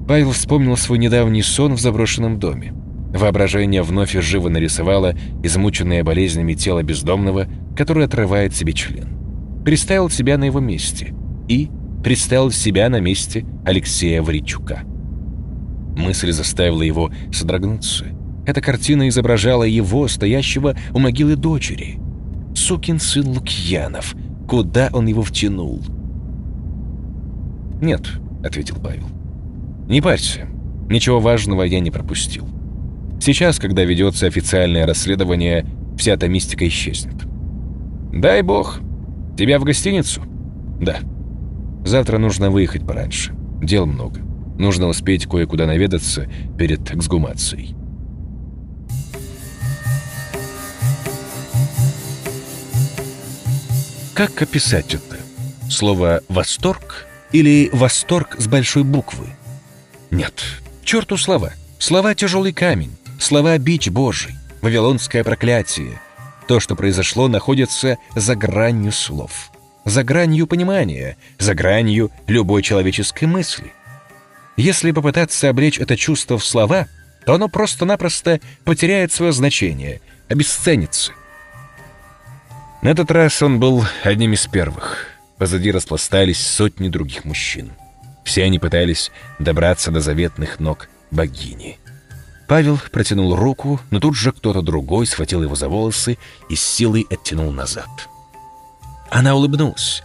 Павел вспомнил свой недавний сон в заброшенном доме. Воображение вновь и живо нарисовало измученное болезнями тело бездомного, который отрывает себе член. Представил себя на его месте и представил себя на месте Алексея Варичука. Мысль заставила его содрогнуться. Эта картина изображала его, стоящего у могилы дочери. Сукин сын Лукьянов. Куда он его втянул? «Нет», — ответил Павел. «Не парься. Ничего важного я не пропустил. Сейчас, когда ведется официальное расследование, вся эта мистика исчезнет. Дай бог. Тебя в гостиницу? Да. Завтра нужно выехать пораньше. Дел много. Нужно успеть кое-куда наведаться перед эксгумацией. Как описать это? Слово «восторг» или «восторг» с большой буквы? Нет, черту слова. Слова «тяжелый камень», слова «бич Божий», «вавилонское проклятие». То, что произошло, находится за гранью слов, за гранью понимания, за гранью любой человеческой мысли. Если попытаться облечь это чувство в слова, то оно просто-напросто потеряет свое значение, обесценится. На этот раз он был одним из первых. Позади распластались сотни других мужчин. Все они пытались добраться до заветных ног богини. Павел протянул руку, но тут же кто-то другой схватил его за волосы и с силой оттянул назад. Она улыбнулась.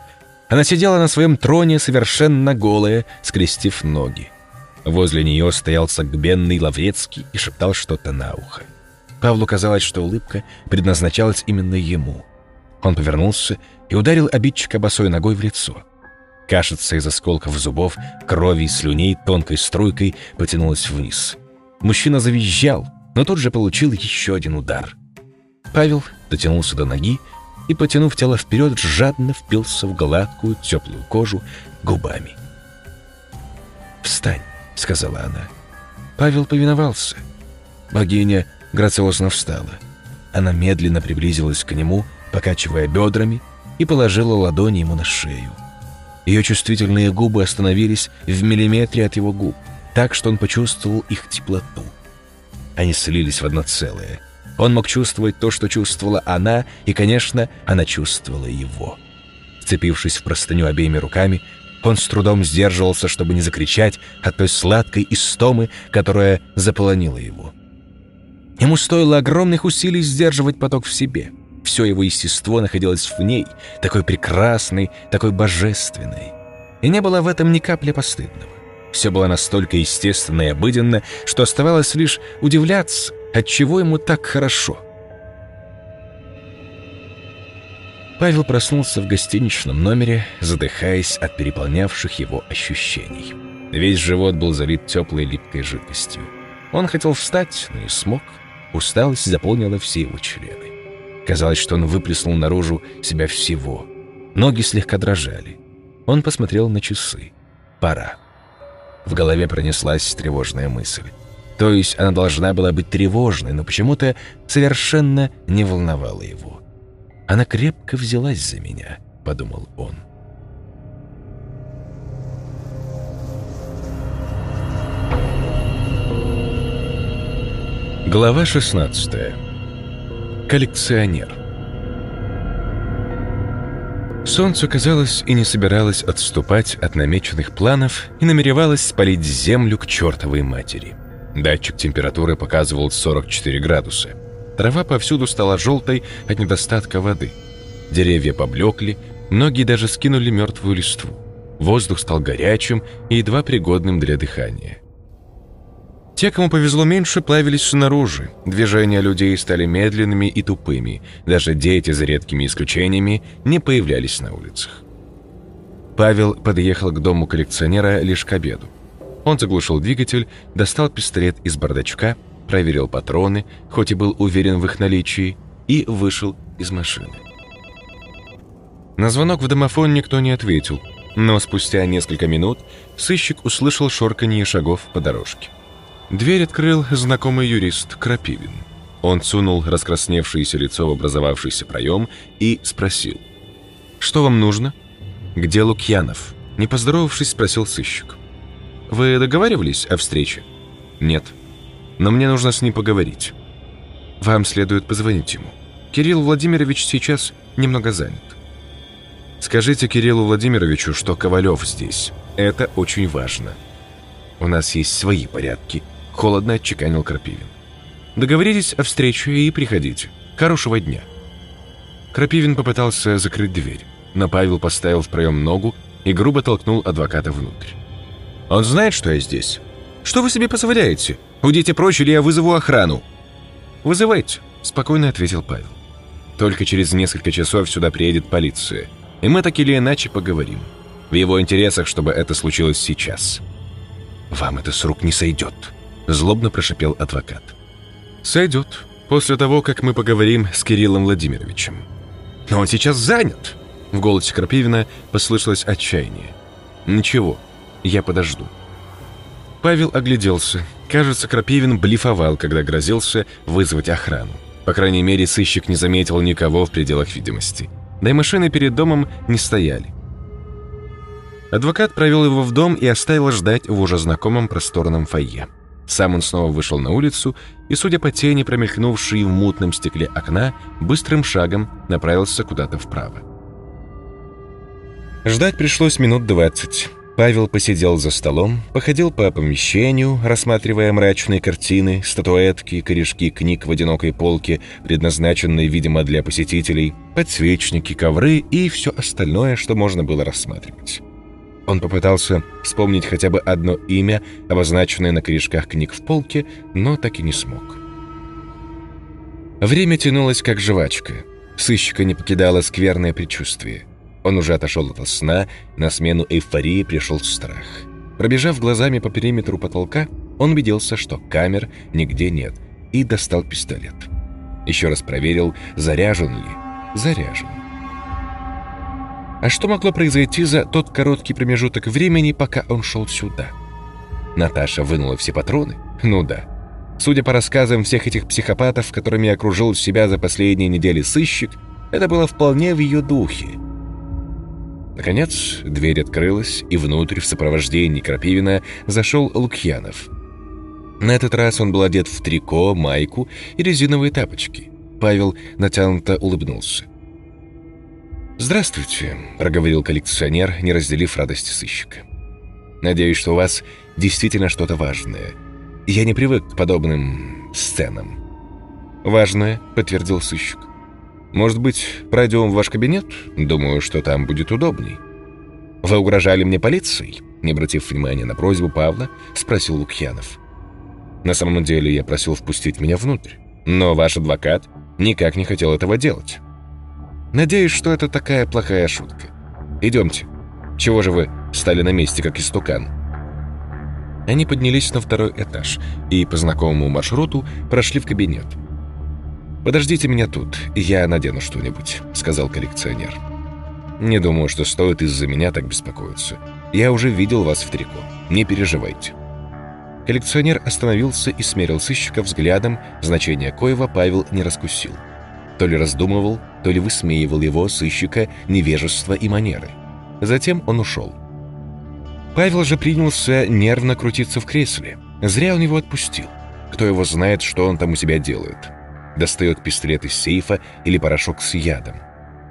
Она сидела на своем троне, совершенно голая, скрестив ноги. Возле нее стоял согбенный Лаврецкий и шептал что-то на ухо. Павлу казалось, что улыбка предназначалась именно ему. Он повернулся и ударил обидчика босой ногой в лицо. Кашица из осколков зубов, крови и слюней тонкой струйкой потянулась вниз. Мужчина завизжал, но тут же получил еще один удар. Павел дотянулся до ноги и, потянув тело вперед, жадно впился в гладкую теплую кожу губами. «Встань!» — сказала она. Павел повиновался. Богиня грациозно встала. Она медленно приблизилась к нему, покачивая бедрами, и положила ладони ему на шею. Ее чувствительные губы остановились в миллиметре от его губ, так что он почувствовал их теплоту. Они слились в одно целое. Он мог чувствовать то, что чувствовала она, и, конечно, она чувствовала его. Вцепившись в простыню обеими руками, он с трудом сдерживался, чтобы не закричать от той сладкой истомы, которая заполонила его. Ему стоило огромных усилий сдерживать поток в себе. Все его естество находилось в ней, такой прекрасной, такой божественной. И не было в этом ни капли постыдного. Все было настолько естественно и обыденно, что оставалось лишь удивляться, отчего ему так хорошо. Павел проснулся в гостиничном номере, задыхаясь от переполнявших его ощущений. Весь живот был залит теплой липкой жидкостью. Он хотел встать, но не смог. Усталость заполнила все его члены. Казалось, что он выплеснул наружу себя всего. Ноги слегка дрожали. Он посмотрел на часы. Пора. В голове пронеслась тревожная мысль. То есть она должна была быть тревожной, но почему-то совершенно не волновала его. Она крепко взялась за меня, подумал он. Глава 16. Коллекционер. Солнце, казалось, и не собиралось отступать от намеченных планов и намеревалось спалить землю к чертовой матери. Датчик температуры показывал 44 градуса. Трава повсюду стала желтой от недостатка воды. Деревья поблекли, многие даже скинули мертвую листву. Воздух стал горячим и едва пригодным для дыхания. Те, кому повезло меньше, плавились снаружи. Движения людей стали медленными и тупыми. Даже дети, за редкими исключениями, не появлялись на улицах. Павел подъехал к дому коллекционера лишь к обеду. Он заглушил двигатель, достал пистолет из бардачка проверил патроны, хоть и был уверен в их наличии, и вышел из машины. На звонок в домофон никто не ответил, но спустя несколько минут сыщик услышал шорканье шагов по дорожке. Дверь открыл знакомый юрист Крапивин. Он сунул раскрасневшееся лицо в образовавшийся проем и спросил. «Что вам нужно?» «Где Лукьянов?» Не поздоровавшись, спросил сыщик. «Вы договаривались о встрече?» «Нет», но мне нужно с ним поговорить. Вам следует позвонить ему. Кирилл Владимирович сейчас немного занят. Скажите Кириллу Владимировичу, что Ковалев здесь. Это очень важно. У нас есть свои порядки. Холодно отчеканил Крапивин. Договоритесь о встрече и приходите. Хорошего дня. Крапивин попытался закрыть дверь, но Павел поставил в проем ногу и грубо толкнул адвоката внутрь. «Он знает, что я здесь?» Что вы себе позволяете? Уйдите прочь, или я вызову охрану». «Вызывайте», — спокойно ответил Павел. «Только через несколько часов сюда приедет полиция, и мы так или иначе поговорим. В его интересах, чтобы это случилось сейчас». «Вам это с рук не сойдет», — злобно прошипел адвокат. «Сойдет, после того, как мы поговорим с Кириллом Владимировичем». «Но он сейчас занят», В голосе Крапивина послышалось отчаяние. «Ничего, я подожду». Павел огляделся. Кажется, Крапивин блефовал, когда грозился вызвать охрану. По крайней мере, сыщик не заметил никого в пределах видимости. Да и машины перед домом не стояли. Адвокат провел его в дом и оставил ждать в уже знакомом просторном фойе. Сам он снова вышел на улицу и, судя по тени, промелькнувшей в мутном стекле окна, быстрым шагом направился куда-то вправо. Ждать пришлось минут двадцать. Павел посидел за столом, походил по помещению, рассматривая мрачные картины, статуэтки, корешки книг в одинокой полке, предназначенные, видимо, для посетителей, подсвечники, ковры и все остальное, что можно было рассматривать. Он попытался вспомнить хотя бы одно имя, обозначенное на корешках книг в полке, но так и не смог. Время тянулось как жвачка. Сыщика не покидало скверное предчувствие – он уже отошел от сна, на смену эйфории пришел страх. Пробежав глазами по периметру потолка, он убедился, что камер нигде нет, и достал пистолет. Еще раз проверил, заряжен ли. Заряжен. А что могло произойти за тот короткий промежуток времени, пока он шел сюда? Наташа вынула все патроны? Ну да. Судя по рассказам всех этих психопатов, которыми окружил себя за последние недели сыщик, это было вполне в ее духе. Наконец, дверь открылась, и внутрь в сопровождении Крапивина зашел Лукьянов. На этот раз он был одет в трико, майку и резиновые тапочки. Павел натянуто улыбнулся. «Здравствуйте», — проговорил коллекционер, не разделив радости сыщика. «Надеюсь, что у вас действительно что-то важное. Я не привык к подобным сценам». «Важное», — подтвердил сыщик. Может быть, пройдем в ваш кабинет? Думаю, что там будет удобней». «Вы угрожали мне полицией?» Не обратив внимания на просьбу Павла, спросил Лукьянов. «На самом деле я просил впустить меня внутрь, но ваш адвокат никак не хотел этого делать. Надеюсь, что это такая плохая шутка. Идемте. Чего же вы стали на месте, как истукан?» Они поднялись на второй этаж и по знакомому маршруту прошли в кабинет – «Подождите меня тут, я надену что-нибудь», — сказал коллекционер. «Не думаю, что стоит из-за меня так беспокоиться. Я уже видел вас в трико. Не переживайте». Коллекционер остановился и смерил сыщика взглядом, значение коего Павел не раскусил. То ли раздумывал, то ли высмеивал его, сыщика, невежество и манеры. Затем он ушел. Павел же принялся нервно крутиться в кресле. Зря он его отпустил. Кто его знает, что он там у себя делает достает пистолет из сейфа или порошок с ядом.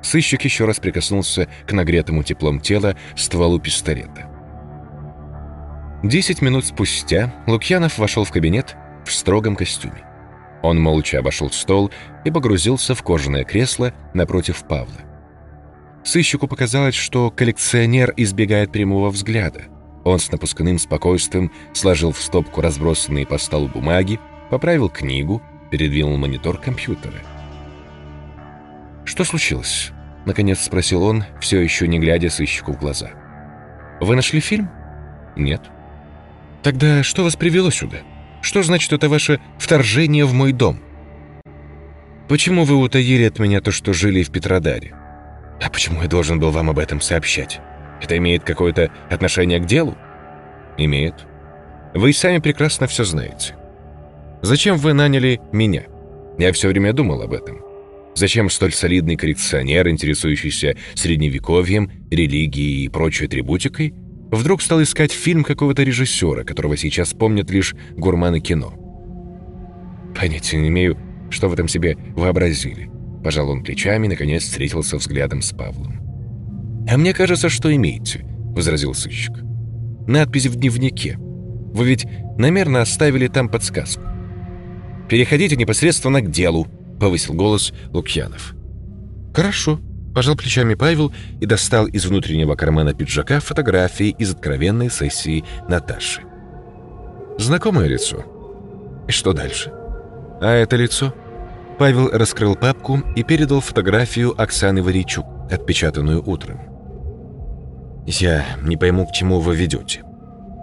Сыщик еще раз прикоснулся к нагретому теплом тела стволу пистолета. Десять минут спустя Лукьянов вошел в кабинет в строгом костюме. Он молча обошел стол и погрузился в кожаное кресло напротив Павла. Сыщику показалось, что коллекционер избегает прямого взгляда. Он с напускным спокойствием сложил в стопку разбросанные по столу бумаги, поправил книгу, передвинул монитор компьютера. «Что случилось?» — наконец спросил он, все еще не глядя сыщику в глаза. «Вы нашли фильм?» «Нет». «Тогда что вас привело сюда? Что значит это ваше вторжение в мой дом?» «Почему вы утаили от меня то, что жили в Петродаре?» «А почему я должен был вам об этом сообщать? Это имеет какое-то отношение к делу?» «Имеет. Вы сами прекрасно все знаете. Зачем вы наняли меня? Я все время думал об этом. Зачем столь солидный коллекционер, интересующийся средневековьем, религией и прочей атрибутикой, вдруг стал искать фильм какого-то режиссера, которого сейчас помнят лишь гурманы кино? Понятия не имею, что в этом себе вообразили. Пожал он плечами и, наконец, встретился взглядом с Павлом. «А мне кажется, что имеете», — возразил сыщик. «Надпись в дневнике. Вы ведь намеренно оставили там подсказку. Переходите непосредственно к делу», — повысил голос Лукьянов. «Хорошо», — пожал плечами Павел и достал из внутреннего кармана пиджака фотографии из откровенной сессии Наташи. «Знакомое лицо. И что дальше?» «А это лицо?» Павел раскрыл папку и передал фотографию Оксаны Варичук, отпечатанную утром. «Я не пойму, к чему вы ведете».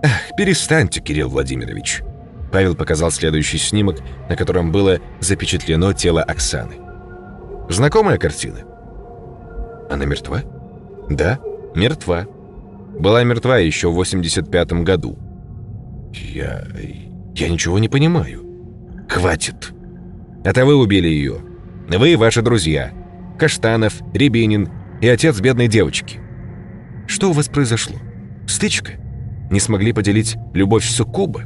«Ах, перестаньте, Кирилл Владимирович», Павел показал следующий снимок, на котором было запечатлено тело Оксаны. Знакомая картина? Она мертва? «Да, мертва. Была мертва еще в 85-м году». «Я... я ничего не понимаю». «Хватит. Это вы убили ее. Вы и ваши друзья. Каштанов, Рябинин и отец бедной девочки. Что у вас произошло? Стычка? Не смогли поделить любовь суккуба?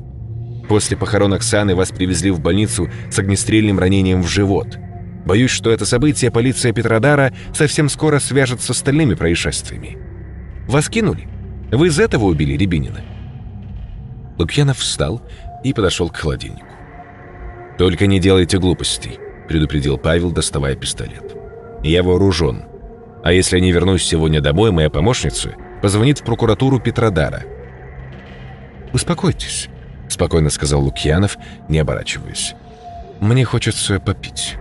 После похорон Оксаны вас привезли в больницу с огнестрельным ранением в живот. Боюсь, что это событие полиция Петродара совсем скоро свяжет с остальными происшествиями. Вас кинули? Вы из этого убили Рябинина?» Лукьянов встал и подошел к холодильнику. «Только не делайте глупостей», — предупредил Павел, доставая пистолет. «Я вооружен. А если не вернусь сегодня домой, моя помощница позвонит в прокуратуру Петродара». «Успокойтесь», — спокойно сказал Лукьянов, не оборачиваясь. «Мне хочется попить».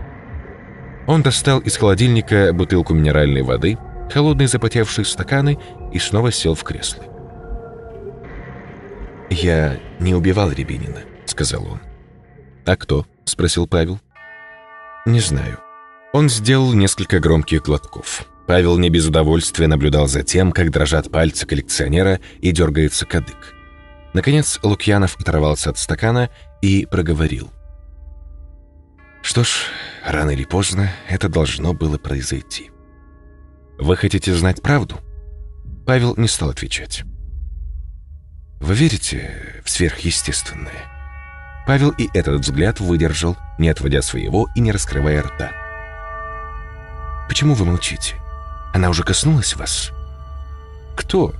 Он достал из холодильника бутылку минеральной воды, холодные запотевшие стаканы и снова сел в кресло. «Я не убивал Рябинина», — сказал он. «А кто?» — спросил Павел. «Не знаю». Он сделал несколько громких глотков. Павел не без удовольствия наблюдал за тем, как дрожат пальцы коллекционера и дергается кадык. Наконец Лукьянов оторвался от стакана и проговорил. «Что ж, рано или поздно это должно было произойти. Вы хотите знать правду?» Павел не стал отвечать. «Вы верите в сверхъестественное?» Павел и этот взгляд выдержал, не отводя своего и не раскрывая рта. «Почему вы молчите? Она уже коснулась вас?» «Кто?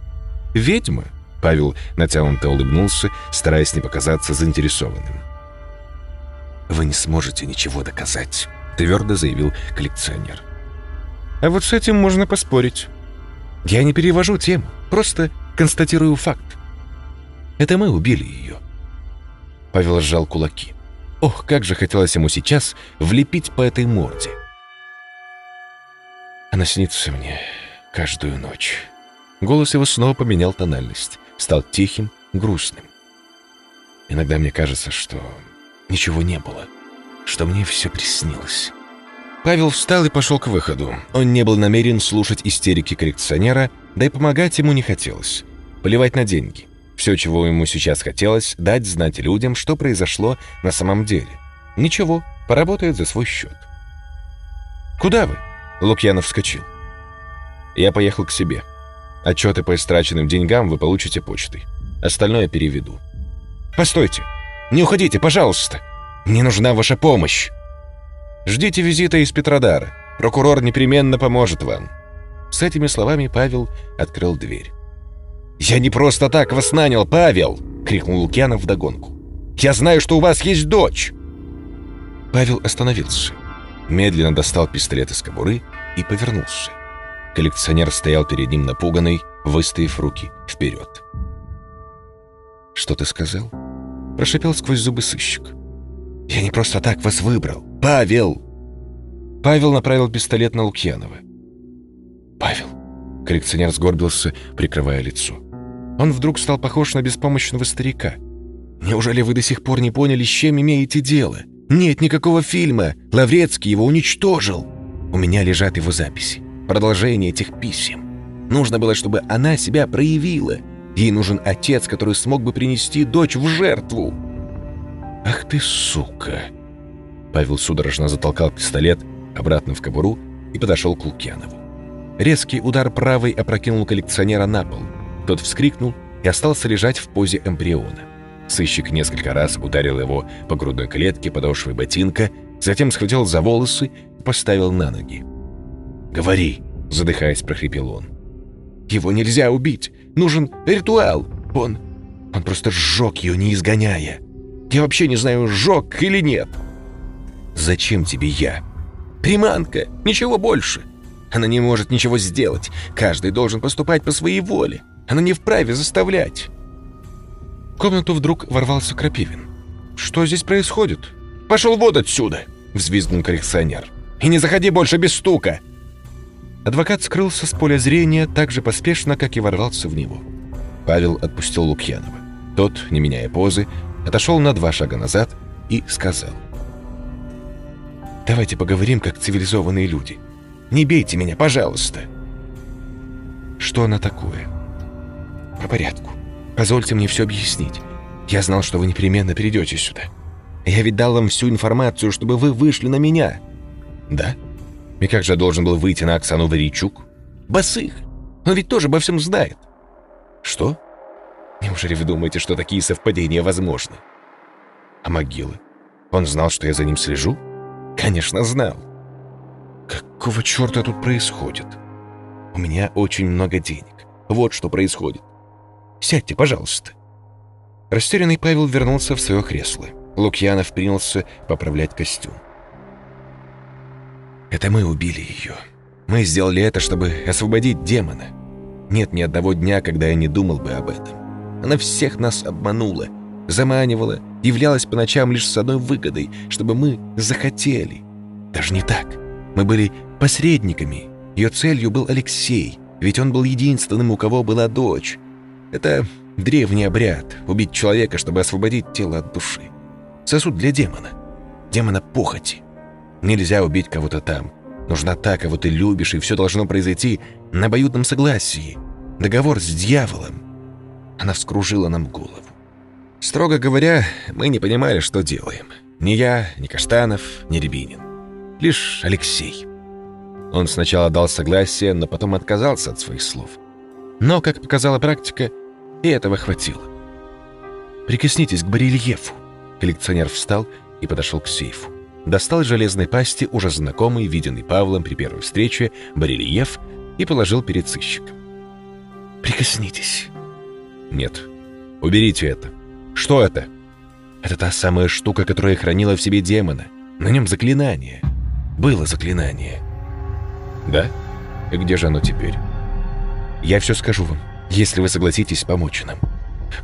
Ведьма?» Павел натянуто улыбнулся, стараясь не показаться заинтересованным. «Вы не сможете ничего доказать», — твердо заявил коллекционер. «А вот с этим можно поспорить. Я не перевожу тему, просто констатирую факт. Это мы убили ее. Павел сжал кулаки. Ох, как же хотелось ему сейчас влепить по этой морде. Она снится мне каждую ночь. Голос его снова поменял тональность, стал тихим, грустным. Иногда мне кажется, что ничего не было, что мне все приснилось. Павел встал и пошел к выходу. Он не был намерен слушать истерики коррекционера, да и помогать ему не хотелось. Плевать на деньги. Все, чего ему сейчас хотелось, дать знать людям, что произошло на самом деле. Ничего, поработает за свой счет. «Куда вы?» Лукьянов вскочил. «Я поехал к себе. Отчеты по истраченным деньгам вы получите почтой. Остальное переведу». «Постойте! Не уходите, пожалуйста! Мне нужна ваша помощь!» «Ждите визита из Петродара. Прокурор непременно поможет вам». С этими словами Павел открыл дверь. «Я не просто так вас нанял, Павел!» — крикнул Лукьянов вдогонку. «Я знаю, что у вас есть дочь!» Павел остановился, медленно достал пистолет из кобуры и повернулся. Коллекционер стоял перед ним напуганный, выставив руки вперед. «Что ты сказал?» — прошипел сквозь зубы сыщик. «Я не просто так вас выбрал! Павел!» Павел направил пистолет на Лукьянова. «Павел!» — коллекционер сгорбился, прикрывая лицо. Он вдруг стал похож на беспомощного старика. «Неужели вы до сих пор не поняли, с чем имеете дело? Нет никакого фильма. Лаврецкий его уничтожил. У меня лежат его записи. Продолжение этих писем. Нужно было, чтобы она себя проявила. Ей нужен отец, который смог бы принести дочь в жертву. «Ах ты, сука!» Павел судорожно затолкал пистолет обратно в кобуру и подошел к Лукьянову. Резкий удар правой опрокинул коллекционера на пол – тот вскрикнул и остался лежать в позе эмбриона. Сыщик несколько раз ударил его по грудной клетке подошвой ботинка, затем схватил за волосы и поставил на ноги. «Говори!» — задыхаясь, прохрипел он. «Его нельзя убить! Нужен ритуал! Он... он просто сжег ее, не изгоняя! Я вообще не знаю, сжег или нет!» «Зачем тебе я?» «Приманка! Ничего больше!» Она не может ничего сделать. Каждый должен поступать по своей воле. Она не вправе заставлять. В комнату вдруг ворвался Крапивин. «Что здесь происходит?» «Пошел вот отсюда!» — взвизгнул коррекционер. «И не заходи больше без стука!» Адвокат скрылся с поля зрения так же поспешно, как и ворвался в него. Павел отпустил Лукьянова. Тот, не меняя позы, отошел на два шага назад и сказал. «Давайте поговорим, как цивилизованные люди. Не бейте меня, пожалуйста!» Что она такое? По порядку. Позвольте мне все объяснить. Я знал, что вы непременно придете сюда. Я ведь дал вам всю информацию, чтобы вы вышли на меня. Да? И как же я должен был выйти на Оксану Варичук? Босых. Он ведь тоже обо всем знает. Что? Неужели вы думаете, что такие совпадения возможны? А могилы? Он знал, что я за ним слежу? Конечно, знал. Какого черта тут происходит? У меня очень много денег. Вот что происходит. Сядьте, пожалуйста. Растерянный Павел вернулся в свое кресло. Лукьянов принялся поправлять костюм. «Это мы убили ее. Мы сделали это, чтобы освободить демона. Нет ни одного дня, когда я не думал бы об этом. Она всех нас обманула, заманивала, являлась по ночам лишь с одной выгодой, чтобы мы захотели. Даже не так. Мы были посредниками. Ее целью был Алексей, ведь он был единственным, у кого была дочь. Это древний обряд — убить человека, чтобы освободить тело от души. Сосуд для демона. Демона похоти. Нельзя убить кого-то там. Нужна та, кого ты любишь, и все должно произойти на обоюдном согласии. Договор с дьяволом. Она вскружила нам голову. Строго говоря, мы не понимали, что делаем. Ни я, ни Каштанов, ни Рябинин. Лишь Алексей. Он сначала дал согласие, но потом отказался от своих слов. Но, как показала практика, и этого хватило. «Прикоснитесь к барельефу». Коллекционер встал и подошел к сейфу. Достал из железной пасти уже знакомый, виденный Павлом при первой встрече, барельеф и положил перед сыщиком. «Прикоснитесь». «Нет. Уберите это». «Что это?» «Это та самая штука, которая хранила в себе демона. На нем заклинание. Было заклинание». «Да? И где же оно теперь?» «Я все скажу вам, если вы согласитесь помочь нам».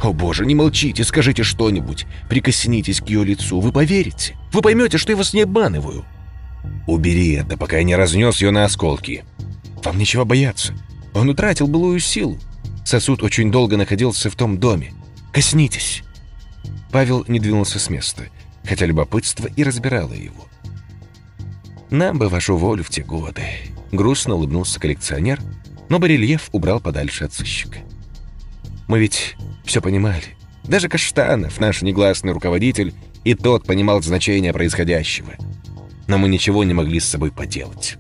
«О боже, не молчите, скажите что-нибудь. Прикоснитесь к ее лицу, вы поверите. Вы поймете, что я вас не обманываю». «Убери это, пока я не разнес ее на осколки». «Вам нечего бояться. Он утратил былую силу. Сосуд очень долго находился в том доме. Коснитесь». Павел не двинулся с места, хотя любопытство и разбирало его. «Нам бы вашу волю в те годы», — грустно улыбнулся коллекционер, но барельеф убрал подальше от сыщика. «Мы ведь все понимали. Даже Каштанов, наш негласный руководитель, и тот понимал значение происходящего. Но мы ничего не могли с собой поделать.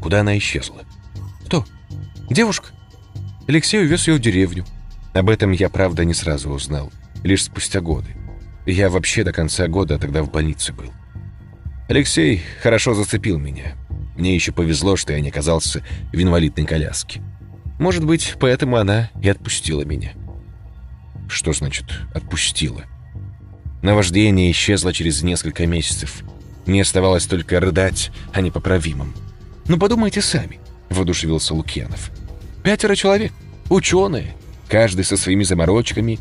Куда она исчезла? Кто? Девушка? Алексей увез ее в деревню. Об этом я, правда, не сразу узнал. Лишь спустя годы. Я вообще до конца года тогда в больнице был. Алексей хорошо зацепил меня. Мне еще повезло, что я не оказался в инвалидной коляске. Может быть, поэтому она и отпустила меня. Что значит «отпустила»? Наваждение исчезло через несколько месяцев. Мне оставалось только рыдать о непоправимом. «Ну, подумайте сами», — воодушевился Лукьянов. «Пятеро человек, ученые, каждый со своими заморочками,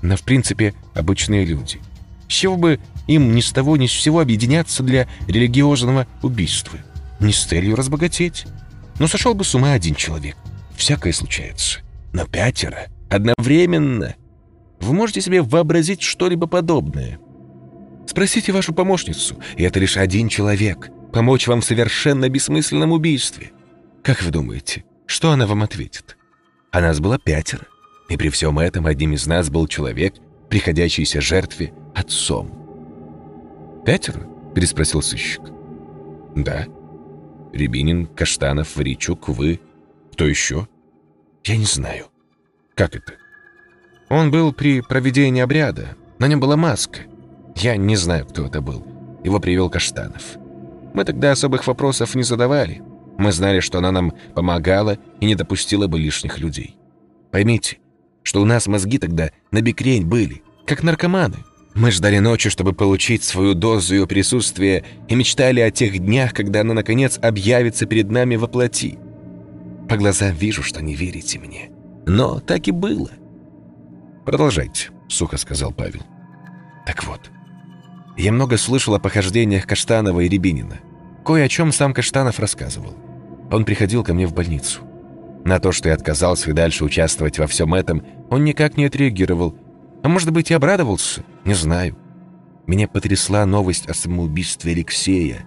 но, в принципе, обычные люди. С чего бы им ни с того ни с всего объединяться для религиозного убийства? Не с целью разбогатеть. Но сошел бы с ума один человек. Всякое случается. Но пятеро одновременно. Вы можете себе вообразить что-либо подобное? Спросите вашу помощницу, и это лишь один человек, помочь вам в совершенно бессмысленном убийстве. Как вы думаете, что она вам ответит? А нас было пятеро, и при всем этом одним из нас был человек, приходящийся жертве отцом. «Пятеро?» – переспросил сыщик. «Да. Рябинин, Каштанов, Варичук, вы. Кто еще?» «Я не знаю». «Как это?» «Он был при проведении обряда. На нем была маска. Я не знаю, кто это был. Его привел Каштанов. Мы тогда особых вопросов не задавали. Мы знали, что она нам помогала и не допустила бы лишних людей. Поймите, что у нас мозги тогда на бикрень были, как наркоманы. Мы ждали ночи, чтобы получить свою дозу ее присутствия и мечтали о тех днях, когда она, наконец, объявится перед нами во плоти. По глазам вижу, что не верите мне. Но так и было. «Продолжайте», — сухо сказал Павел. «Так вот, я много слышал о похождениях Каштанова и Рябинина. Кое о чем сам Каштанов рассказывал. Он приходил ко мне в больницу. На то, что я отказался и дальше участвовать во всем этом, он никак не отреагировал. А может быть, и обрадовался? Не знаю. Меня потрясла новость о самоубийстве Алексея.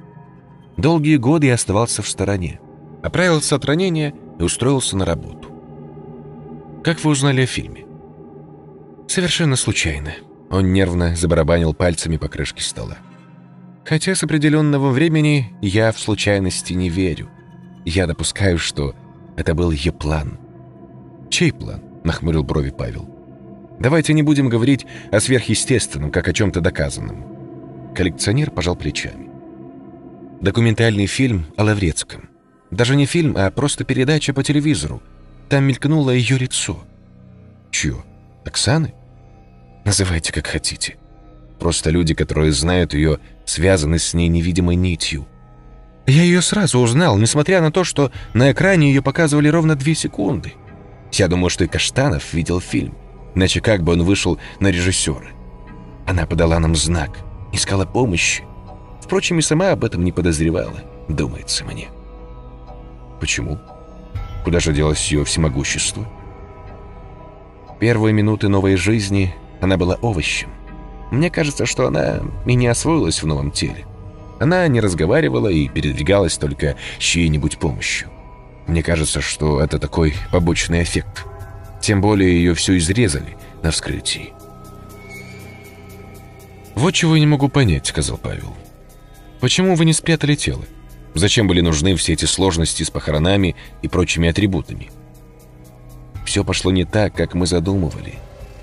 Долгие годы я оставался в стороне. Оправился от ранения и устроился на работу. Как вы узнали о фильме? Совершенно случайно. Он нервно забарабанил пальцами по крышке стола. Хотя с определенного времени я в случайности не верю. Я допускаю, что это был ее план. «Чей план?» — нахмурил брови Павел. «Давайте не будем говорить о сверхъестественном, как о чем-то доказанном». Коллекционер пожал плечами. Документальный фильм о Лаврецком. Даже не фильм, а просто передача по телевизору. Там мелькнуло ее лицо. Чье? Оксаны? Называйте как хотите. Просто люди, которые знают ее, связаны с ней невидимой нитью. Я ее сразу узнал, несмотря на то, что на экране ее показывали ровно две секунды. Я думаю, что и Каштанов видел фильм. Иначе как бы он вышел на режиссера? Она подала нам знак, искала помощи. Впрочем, и сама об этом не подозревала, думается мне. Почему? Куда же делось ее всемогущество? Первые минуты новой жизни она была овощем. Мне кажется, что она и не освоилась в новом теле. Она не разговаривала и передвигалась только с чьей-нибудь помощью. Мне кажется, что это такой побочный эффект. Тем более ее все изрезали на вскрытии. «Вот чего я не могу понять», — сказал Павел. «Почему вы не спрятали тело? Зачем были нужны все эти сложности с похоронами и прочими атрибутами?» Все пошло не так, как мы задумывали.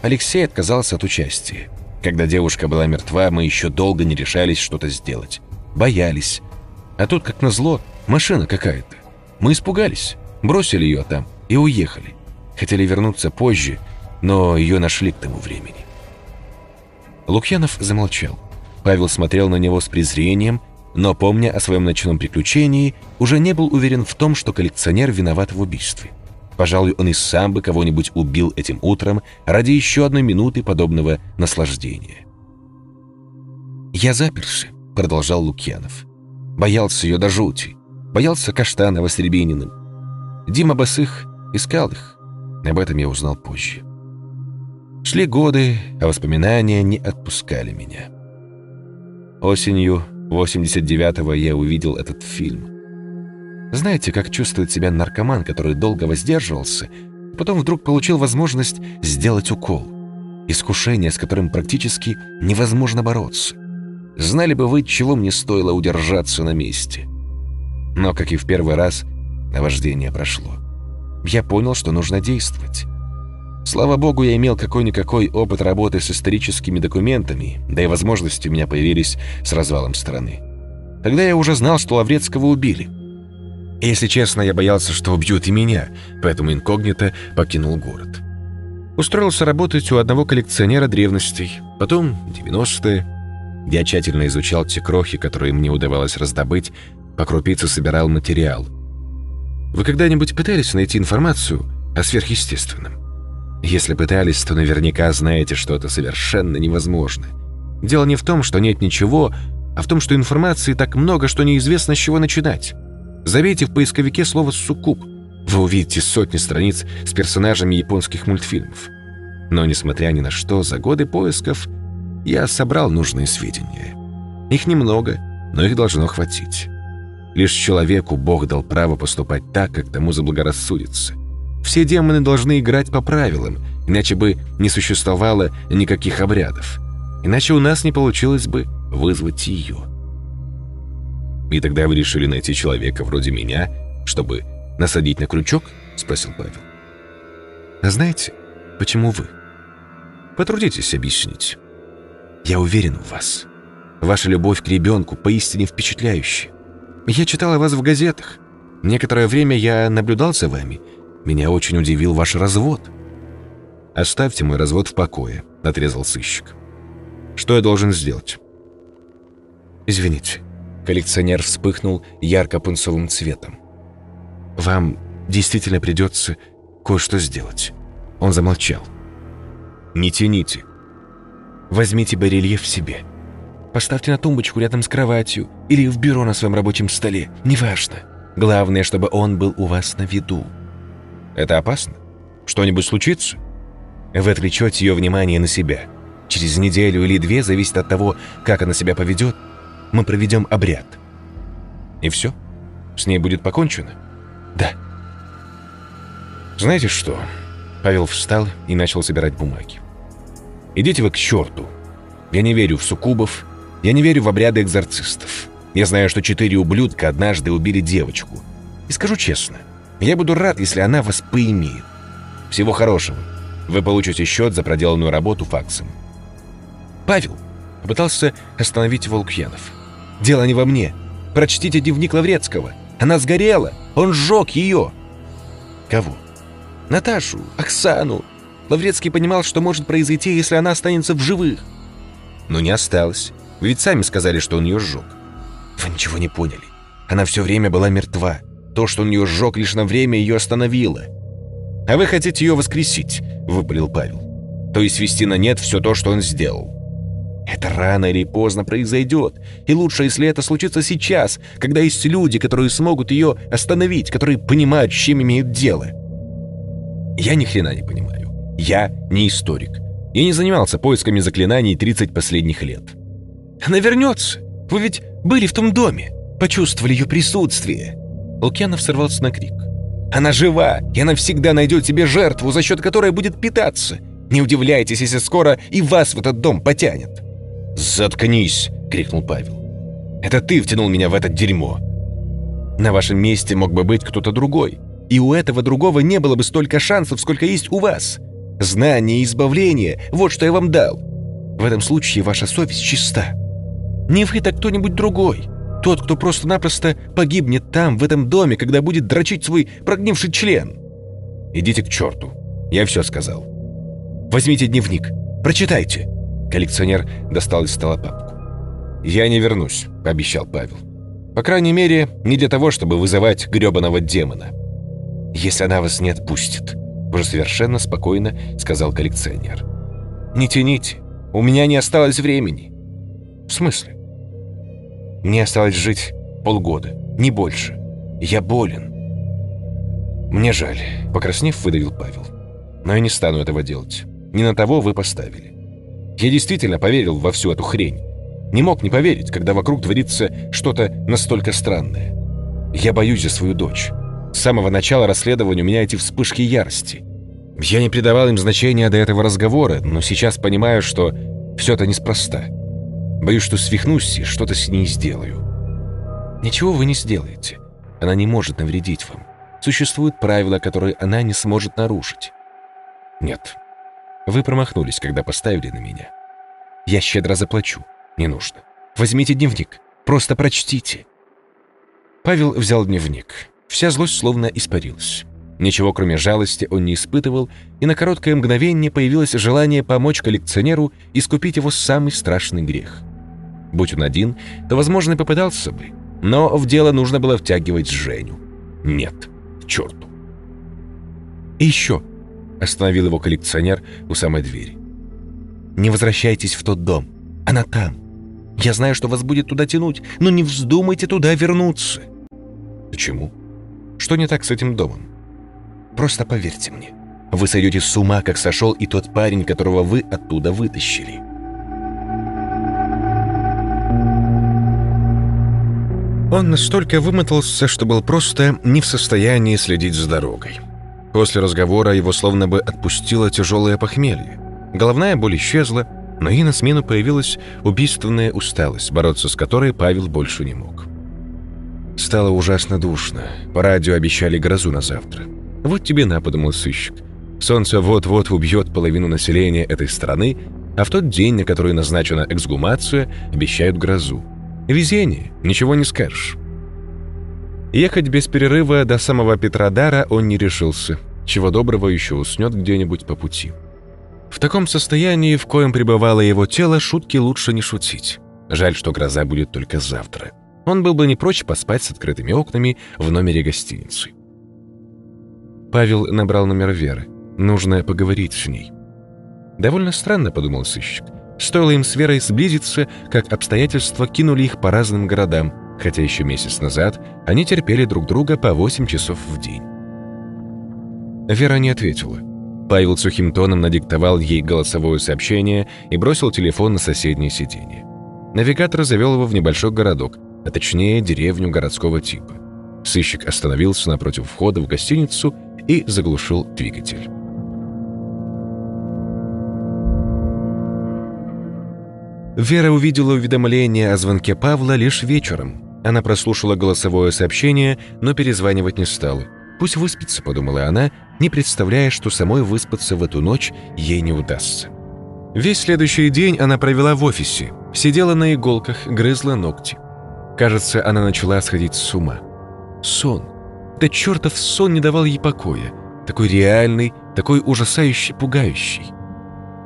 Алексей отказался от участия. Когда девушка была мертва, мы еще долго не решались что-то сделать. Боялись. А тут, как назло, машина какая-то. Мы испугались, бросили ее там и уехали. Хотели вернуться позже, но ее нашли к тому времени. Лукьянов замолчал. Павел смотрел на него с презрением, но, помня о своем ночном приключении, уже не был уверен в том, что коллекционер виноват в убийстве. Пожалуй, он и сам бы кого-нибудь убил этим утром ради еще одной минуты подобного наслаждения. «Я заперся», — продолжал Лукьянов. «Боялся ее до жути. Боялся Каштанова с Рябининым. Дима Басых искал их. Об этом я узнал позже. Шли годы, а воспоминания не отпускали меня. Осенью 89-го я увидел этот фильм. Знаете, как чувствует себя наркоман, который долго воздерживался, потом вдруг получил возможность сделать укол. Искушение, с которым практически невозможно бороться. Знали бы вы, чего мне стоило удержаться на месте. Но, как и в первый раз, наваждение прошло. Я понял, что нужно действовать. Слава богу, я имел какой-никакой опыт работы с историческими документами, да и возможности у меня появились с развалом страны. Тогда я уже знал, что Лаврецкого убили — если честно, я боялся, что убьют и меня, поэтому инкогнито покинул город. Устроился работать у одного коллекционера древностей, потом 90-е. Я тщательно изучал те крохи, которые мне удавалось раздобыть, по крупице собирал материал. Вы когда-нибудь пытались найти информацию о сверхъестественном? Если пытались, то наверняка знаете, что это совершенно невозможно. Дело не в том, что нет ничего, а в том, что информации так много, что неизвестно, с чего начинать. Забейте в поисковике слово «суккуб». Вы увидите сотни страниц с персонажами японских мультфильмов. Но, несмотря ни на что, за годы поисков я собрал нужные сведения. Их немного, но их должно хватить. Лишь человеку Бог дал право поступать так, как тому заблагорассудится. Все демоны должны играть по правилам, иначе бы не существовало никаких обрядов. Иначе у нас не получилось бы вызвать ее. «И тогда вы решили найти человека вроде меня, чтобы насадить на крючок?» — спросил Павел. «А знаете, почему вы?» «Потрудитесь объяснить. Я уверен в вас. Ваша любовь к ребенку поистине впечатляющая. Я читал о вас в газетах. Некоторое время я наблюдал за вами. Меня очень удивил ваш развод». «Оставьте мой развод в покое», — отрезал сыщик. «Что я должен сделать?» «Извините». Коллекционер вспыхнул ярко-пунцовым цветом. «Вам действительно придется кое-что сделать». Он замолчал. «Не тяните. Возьмите барельеф себе. Поставьте на тумбочку рядом с кроватью или в бюро на своем рабочем столе. Неважно. Главное, чтобы он был у вас на виду. Это опасно? Что-нибудь случится? Вы отвлечете ее внимание на себя. Через неделю или две, зависит от того, как она себя поведет, мы проведем обряд. И все? С ней будет покончено? Да. «Знаете что?» Павел встал и начал собирать бумаги. «Идите вы к черту. Я не верю в суккубов, я не верю в обряды экзорцистов. Я знаю, что четыре ублюдка однажды убили девочку. И скажу честно, я буду рад, если она вас поимеет. Всего хорошего. Вы получите счет за проделанную работу факсом». «Павел!» — попытался остановить Волкьянов. «Дело не во мне. Прочтите дневник Лаврецкого. Она сгорела. Он сжег ее». «Кого?» «Наташу, Оксану. Лаврецкий понимал, что может произойти, если она останется в живых». «Но не осталось. Вы ведь сами сказали, что он ее сжег». «Вы ничего не поняли. Она все время была мертва. То, что он ее сжег, лишь на время ее остановило». «А вы хотите ее воскресить?» — выпалил Павел. «То есть свести на нет все то, что он сделал». Это рано или поздно произойдет, и лучше, если это случится сейчас, когда есть люди, которые смогут ее остановить, которые понимают, с чем имеют дело. Я ни хрена не понимаю. Я не историк. Я не занимался поисками заклинаний 30 последних лет. Она вернется. Вы ведь были в том доме, почувствовали ее присутствие. Лукьянов сорвался на крик. Она жива, и она всегда найдет себе жертву, за счет которой будет питаться. Не удивляйтесь, если скоро и вас в этот дом потянет. «Заткнись!» — крикнул Павел. «Это ты втянул меня в это дерьмо!» «На вашем месте мог бы быть кто-то другой, и у этого другого не было бы столько шансов, сколько есть у вас. Знание и избавление — вот что я вам дал. В этом случае ваша совесть чиста. Не вы, так кто-нибудь другой. Тот, кто просто-напросто погибнет там, в этом доме, когда будет дрочить свой прогнивший член. Идите к черту. Я все сказал. Возьмите дневник, прочитайте. Коллекционер достал из стола папку. «Я не вернусь», — пообещал Павел. «По крайней мере, не для того, чтобы вызывать грёбаного демона». «Если она вас не отпустит», — уже совершенно спокойно сказал коллекционер. «Не тяните, у меня не осталось времени». «В смысле?» «Мне осталось жить полгода, не больше. Я болен». «Мне жаль», — покраснев, выдавил Павел. «Но я не стану этого делать. Не на того вы поставили. Я действительно поверил во всю эту хрень. Не мог не поверить, когда вокруг творится что-то настолько странное. Я боюсь за свою дочь. С самого начала расследования у меня эти вспышки ярости. Я не придавал им значения до этого разговора, но сейчас понимаю, что все это неспроста. Боюсь, что свихнусь и что-то с ней сделаю. Ничего вы не сделаете. Она не может навредить вам. Существуют правила, которые она не сможет нарушить. Нет, вы промахнулись, когда поставили на меня. Я щедро заплачу. Не нужно. Возьмите дневник. Просто прочтите. Павел взял дневник. Вся злость словно испарилась. Ничего, кроме жалости, он не испытывал, и на короткое мгновение появилось желание помочь коллекционеру искупить его самый страшный грех. Будь он один, то, возможно, и попытался бы. Но в дело нужно было втягивать Женю. Нет, к черту. И еще. Остановил его коллекционер у самой двери. «Не возвращайтесь в тот дом. Она там. Я знаю, что вас будет туда тянуть, но не вздумайте туда вернуться». «Почему? Что не так с этим домом?» «Просто поверьте мне. Вы сойдете с ума, как сошел и тот парень, которого вы оттуда вытащили». Он настолько вымотался, что был просто не в состоянии следить за дорогой. После разговора его словно бы отпустило тяжелое похмелье. Головная боль исчезла, но и на смену появилась убийственная усталость, бороться с которой Павел больше не мог. Стало ужасно душно. По радио обещали грозу на завтра. Вот тебе на, подумал сыщик. Солнце вот-вот убьет половину населения этой страны, а в тот день, на который назначена эксгумация, обещают грозу. Везение, ничего не скажешь. Ехать без перерыва до самого Петродара он не решился. Чего доброго еще уснет где-нибудь по пути. В таком состоянии, в коем пребывало его тело, шутки лучше не шутить. Жаль, что гроза будет только завтра. Он был бы не прочь поспать с открытыми окнами в номере гостиницы. Павел набрал номер Веры. Нужно поговорить с ней. Довольно странно, подумал сыщик. Стоило им с Верой сблизиться, как обстоятельства кинули их по разным городам, хотя еще месяц назад они терпели друг друга по 8 часов в день. Вера не ответила. Павел сухим тоном надиктовал ей голосовое сообщение и бросил телефон на соседнее сиденье. Навигатор завел его в небольшой городок, а точнее деревню городского типа. Сыщик остановился напротив входа в гостиницу и заглушил двигатель. Вера увидела уведомление о звонке Павла лишь вечером. Она прослушала голосовое сообщение, но перезванивать не стала. «Пусть выспится», — подумала она, не представляя, что самой выспаться в эту ночь ей не удастся. Весь следующий день она провела в офисе, сидела на иголках, грызла ногти. Кажется, она начала сходить с ума. Сон. Да чертов сон не давал ей покоя. Такой реальный, такой ужасающий, пугающий.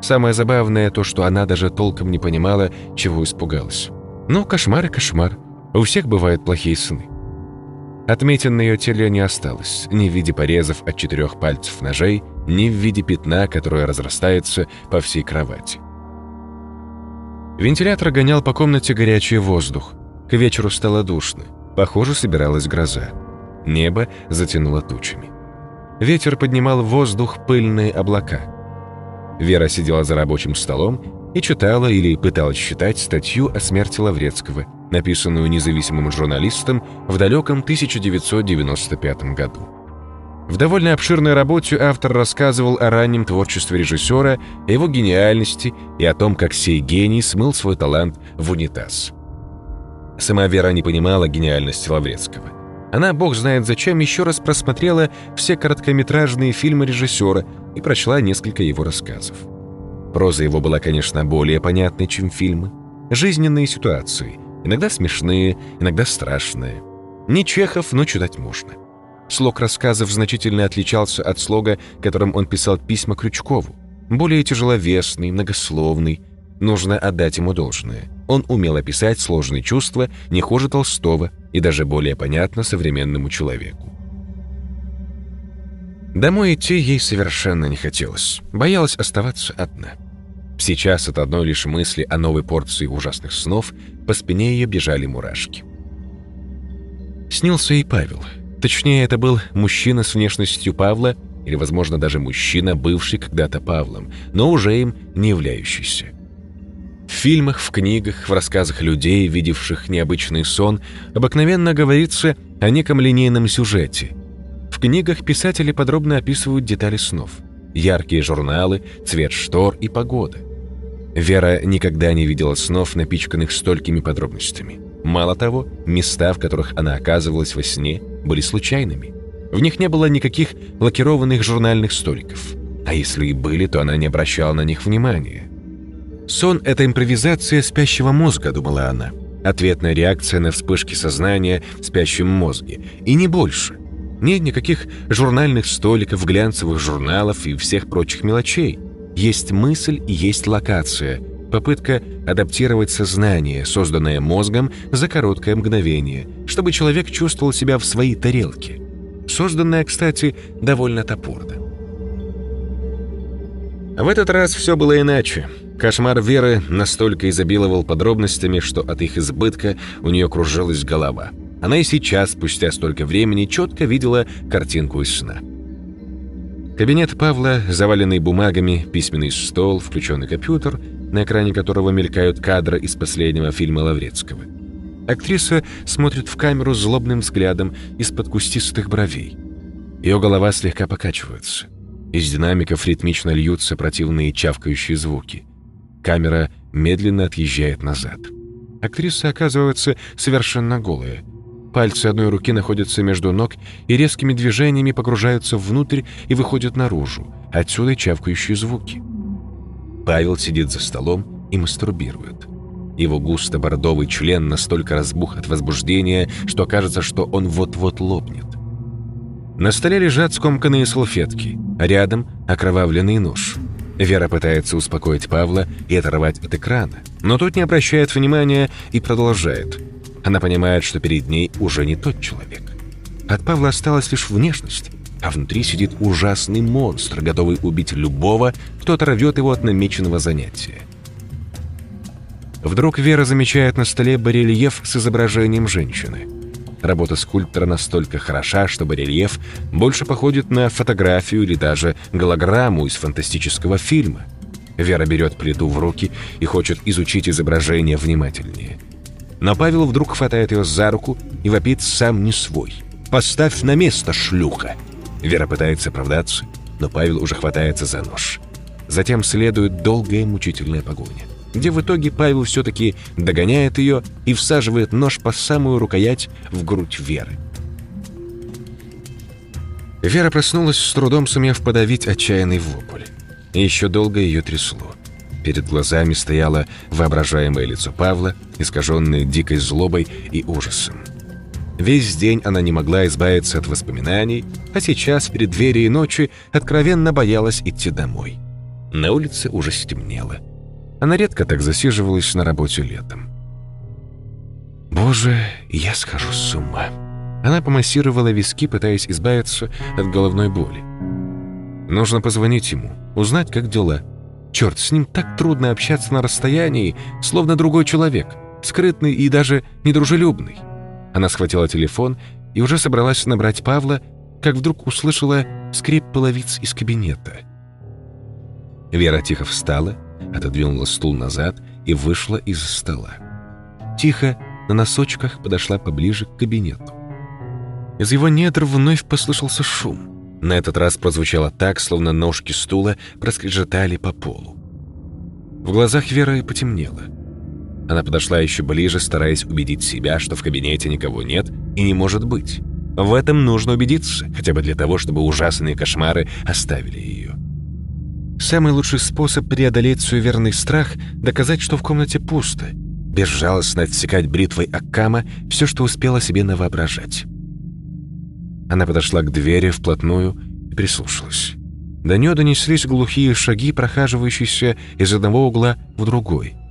Самое забавное то, что она даже толком не понимала, чего испугалась. Но кошмар и кошмар. У всех бывают плохие сны. Отметин на ее теле не осталось, ни в виде порезов от четырех пальцев ножей, ни в виде пятна, которое разрастается по всей кровати. Вентилятор гонял по комнате горячий воздух. К вечеру стало душно. Похоже, собиралась гроза. Небо затянуло тучами. Ветер поднимал в воздух пыльные облака. Вера сидела за рабочим столом и читала или пыталась читать статью о смерти Лаврецкого, написанную независимым журналистом в далеком 1995 году. В довольно обширной работе автор рассказывал о раннем творчестве режиссера, о его гениальности и о том, как сей гений смыл свой талант в унитаз. Сама Вера не понимала гениальности Лаврецкого. Она, бог знает зачем, еще раз просмотрела все короткометражные фильмы режиссера и прочла несколько его рассказов. Проза его была, конечно, более понятной, чем фильмы. Жизненные ситуации, иногда смешные, иногда страшные. Не Чехов, но читать можно. Слог рассказов значительно отличался от слога, которым он писал письма Крючкову. Более тяжеловесный, многословный. Нужно отдать ему должное. Он умел описать сложные чувства не хуже Толстого и даже более понятно современному человеку. Домой идти ей совершенно не хотелось. Боялась оставаться одна. Сейчас от одной лишь мысли о новой порции ужасных снов по спине ее бежали мурашки. Снился и Павел. Точнее, это был мужчина с внешностью Павла, или, возможно, даже мужчина, бывший когда-то Павлом, но уже им не являющийся. В фильмах, в книгах, в рассказах людей, видевших необычный сон, обыкновенно говорится о неком линейном сюжете. В книгах писатели подробно описывают детали снов. Яркие журналы, цвет штор и погода. Вера никогда не видела снов, напичканных столькими подробностями. Мало того, места, в которых она оказывалась во сне, были случайными. В них не было никаких лакированных журнальных столиков. А если и были, то она не обращала на них внимания. «Сон — это импровизация спящего мозга», — думала она. Ответная реакция на вспышки сознания в спящем мозге. И не больше. Нет никаких журнальных столиков, глянцевых журналов и всех прочих мелочей. Есть мысль и есть локация. Попытка адаптировать сознание, созданное мозгом за короткое мгновение, чтобы человек чувствовал себя в своей тарелке. Созданная, кстати, довольно топорно. В этот раз все было иначе. Кошмар Веры настолько изобиловал подробностями, что от их избытка у нее кружилась голова. Она и сейчас, спустя столько времени, четко видела картинку из сна. Кабинет Павла, заваленный бумагами, письменный стол, включенный компьютер, на экране которого мелькают кадры из последнего фильма Лаврецкого. Актриса смотрит в камеру злобным взглядом из-под кустистых бровей. Ее голова слегка покачивается. Из динамиков ритмично льются противные чавкающие звуки – Камера медленно отъезжает назад. Актриса оказывается совершенно голая. Пальцы одной руки находятся между ног и резкими движениями погружаются внутрь и выходят наружу. Отсюда чавкающие звуки. Павел сидит за столом и мастурбирует. Его густо-бордовый член настолько разбух от возбуждения, что кажется, что он вот-вот лопнет. На столе лежат скомканные салфетки, а рядом окровавленный нож – Вера пытается успокоить Павла и оторвать от экрана, но тот не обращает внимания и продолжает. Она понимает, что перед ней уже не тот человек. От Павла осталась лишь внешность, а внутри сидит ужасный монстр, готовый убить любого, кто оторвет его от намеченного занятия. Вдруг Вера замечает на столе барельеф с изображением женщины – Работа скульптора настолько хороша, что барельеф больше походит на фотографию или даже голограмму из фантастического фильма. Вера берет плиту в руки и хочет изучить изображение внимательнее. Но Павел вдруг хватает ее за руку и вопит сам не свой. «Поставь на место, шлюха!» Вера пытается оправдаться, но Павел уже хватается за нож. Затем следует долгая мучительная погоня, где в итоге Павел все-таки догоняет ее и всаживает нож по самую рукоять в грудь Веры. Вера проснулась, с трудом сумев подавить отчаянный вопль. И еще долго ее трясло. Перед глазами стояло воображаемое лицо Павла, искаженное дикой злобой и ужасом. Весь день она не могла избавиться от воспоминаний, а сейчас, перед преддверии ночи, откровенно боялась идти домой. На улице уже стемнело. Она редко так засиживалась на работе летом. «Боже, я схожу с ума!» Она помассировала виски, пытаясь избавиться от головной боли. Нужно позвонить ему, узнать, как дела. Черт, с ним так трудно общаться на расстоянии, словно другой человек, скрытный и даже недружелюбный. Она схватила телефон и уже собралась набрать Павла, как вдруг услышала скрип половиц из кабинета. Вера тихо встала, отодвинула стул назад и вышла из-за стола. Тихо, на носочках подошла поближе к кабинету. Из его недр вновь послышался шум. На этот раз прозвучало так, словно ножки стула проскрежетали по полу. В глазах Веры потемнело. Она подошла еще ближе, стараясь убедить себя, что в кабинете никого нет и не может быть. В этом нужно убедиться, хотя бы для того, чтобы ужасные кошмары оставили ее. Самый лучший способ преодолеть суеверный страх – доказать, что в комнате пусто, безжалостно отсекать бритвой Аккама все, что успела себе навоображать. Она подошла к двери вплотную и прислушалась. До нее донеслись глухие шаги, прохаживающиеся из одного угла в другой –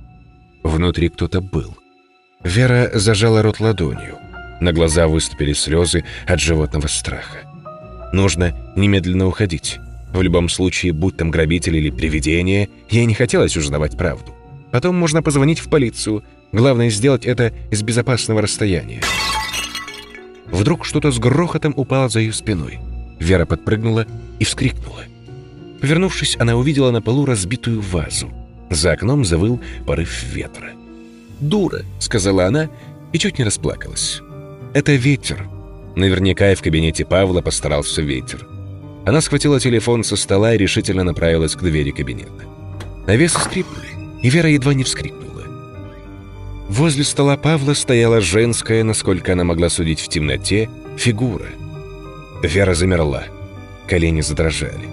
Внутри кто-то был. Вера зажала рот ладонью. На глаза выступили слезы от животного страха. Нужно немедленно уходить. В любом случае, будь там грабитель или привидение, ей не хотелось узнавать правду. Потом можно позвонить в полицию. Главное сделать это из безопасного расстояния. Вдруг что-то с грохотом упало за ее спиной. Вера подпрыгнула и вскрикнула. Повернувшись, она увидела на полу разбитую вазу. За окном завыл порыв ветра. «Дура!» — сказала она и чуть не расплакалась. «Это ветер». Наверняка и в кабинете Павла постарался ветер. Она схватила телефон со стола и решительно направилась к двери кабинета. Навесы скрипнули, и Вера едва не вскрикнула. Возле стола Павла стояла женская, насколько она могла судить в темноте, фигура. Вера замерла. Колени задрожали.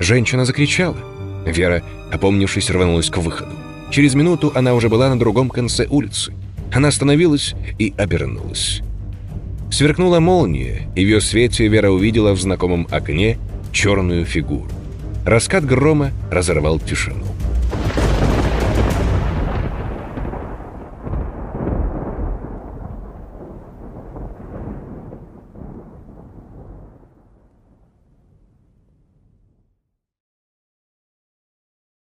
Женщина закричала. Вера, опомнившись, рванулась к выходу. Через минуту она уже была на другом конце улицы. Она остановилась и обернулась. Сверкнула молния, и в ее свете Вера увидела в знакомом окне черную фигуру. Раскат грома разорвал тишину.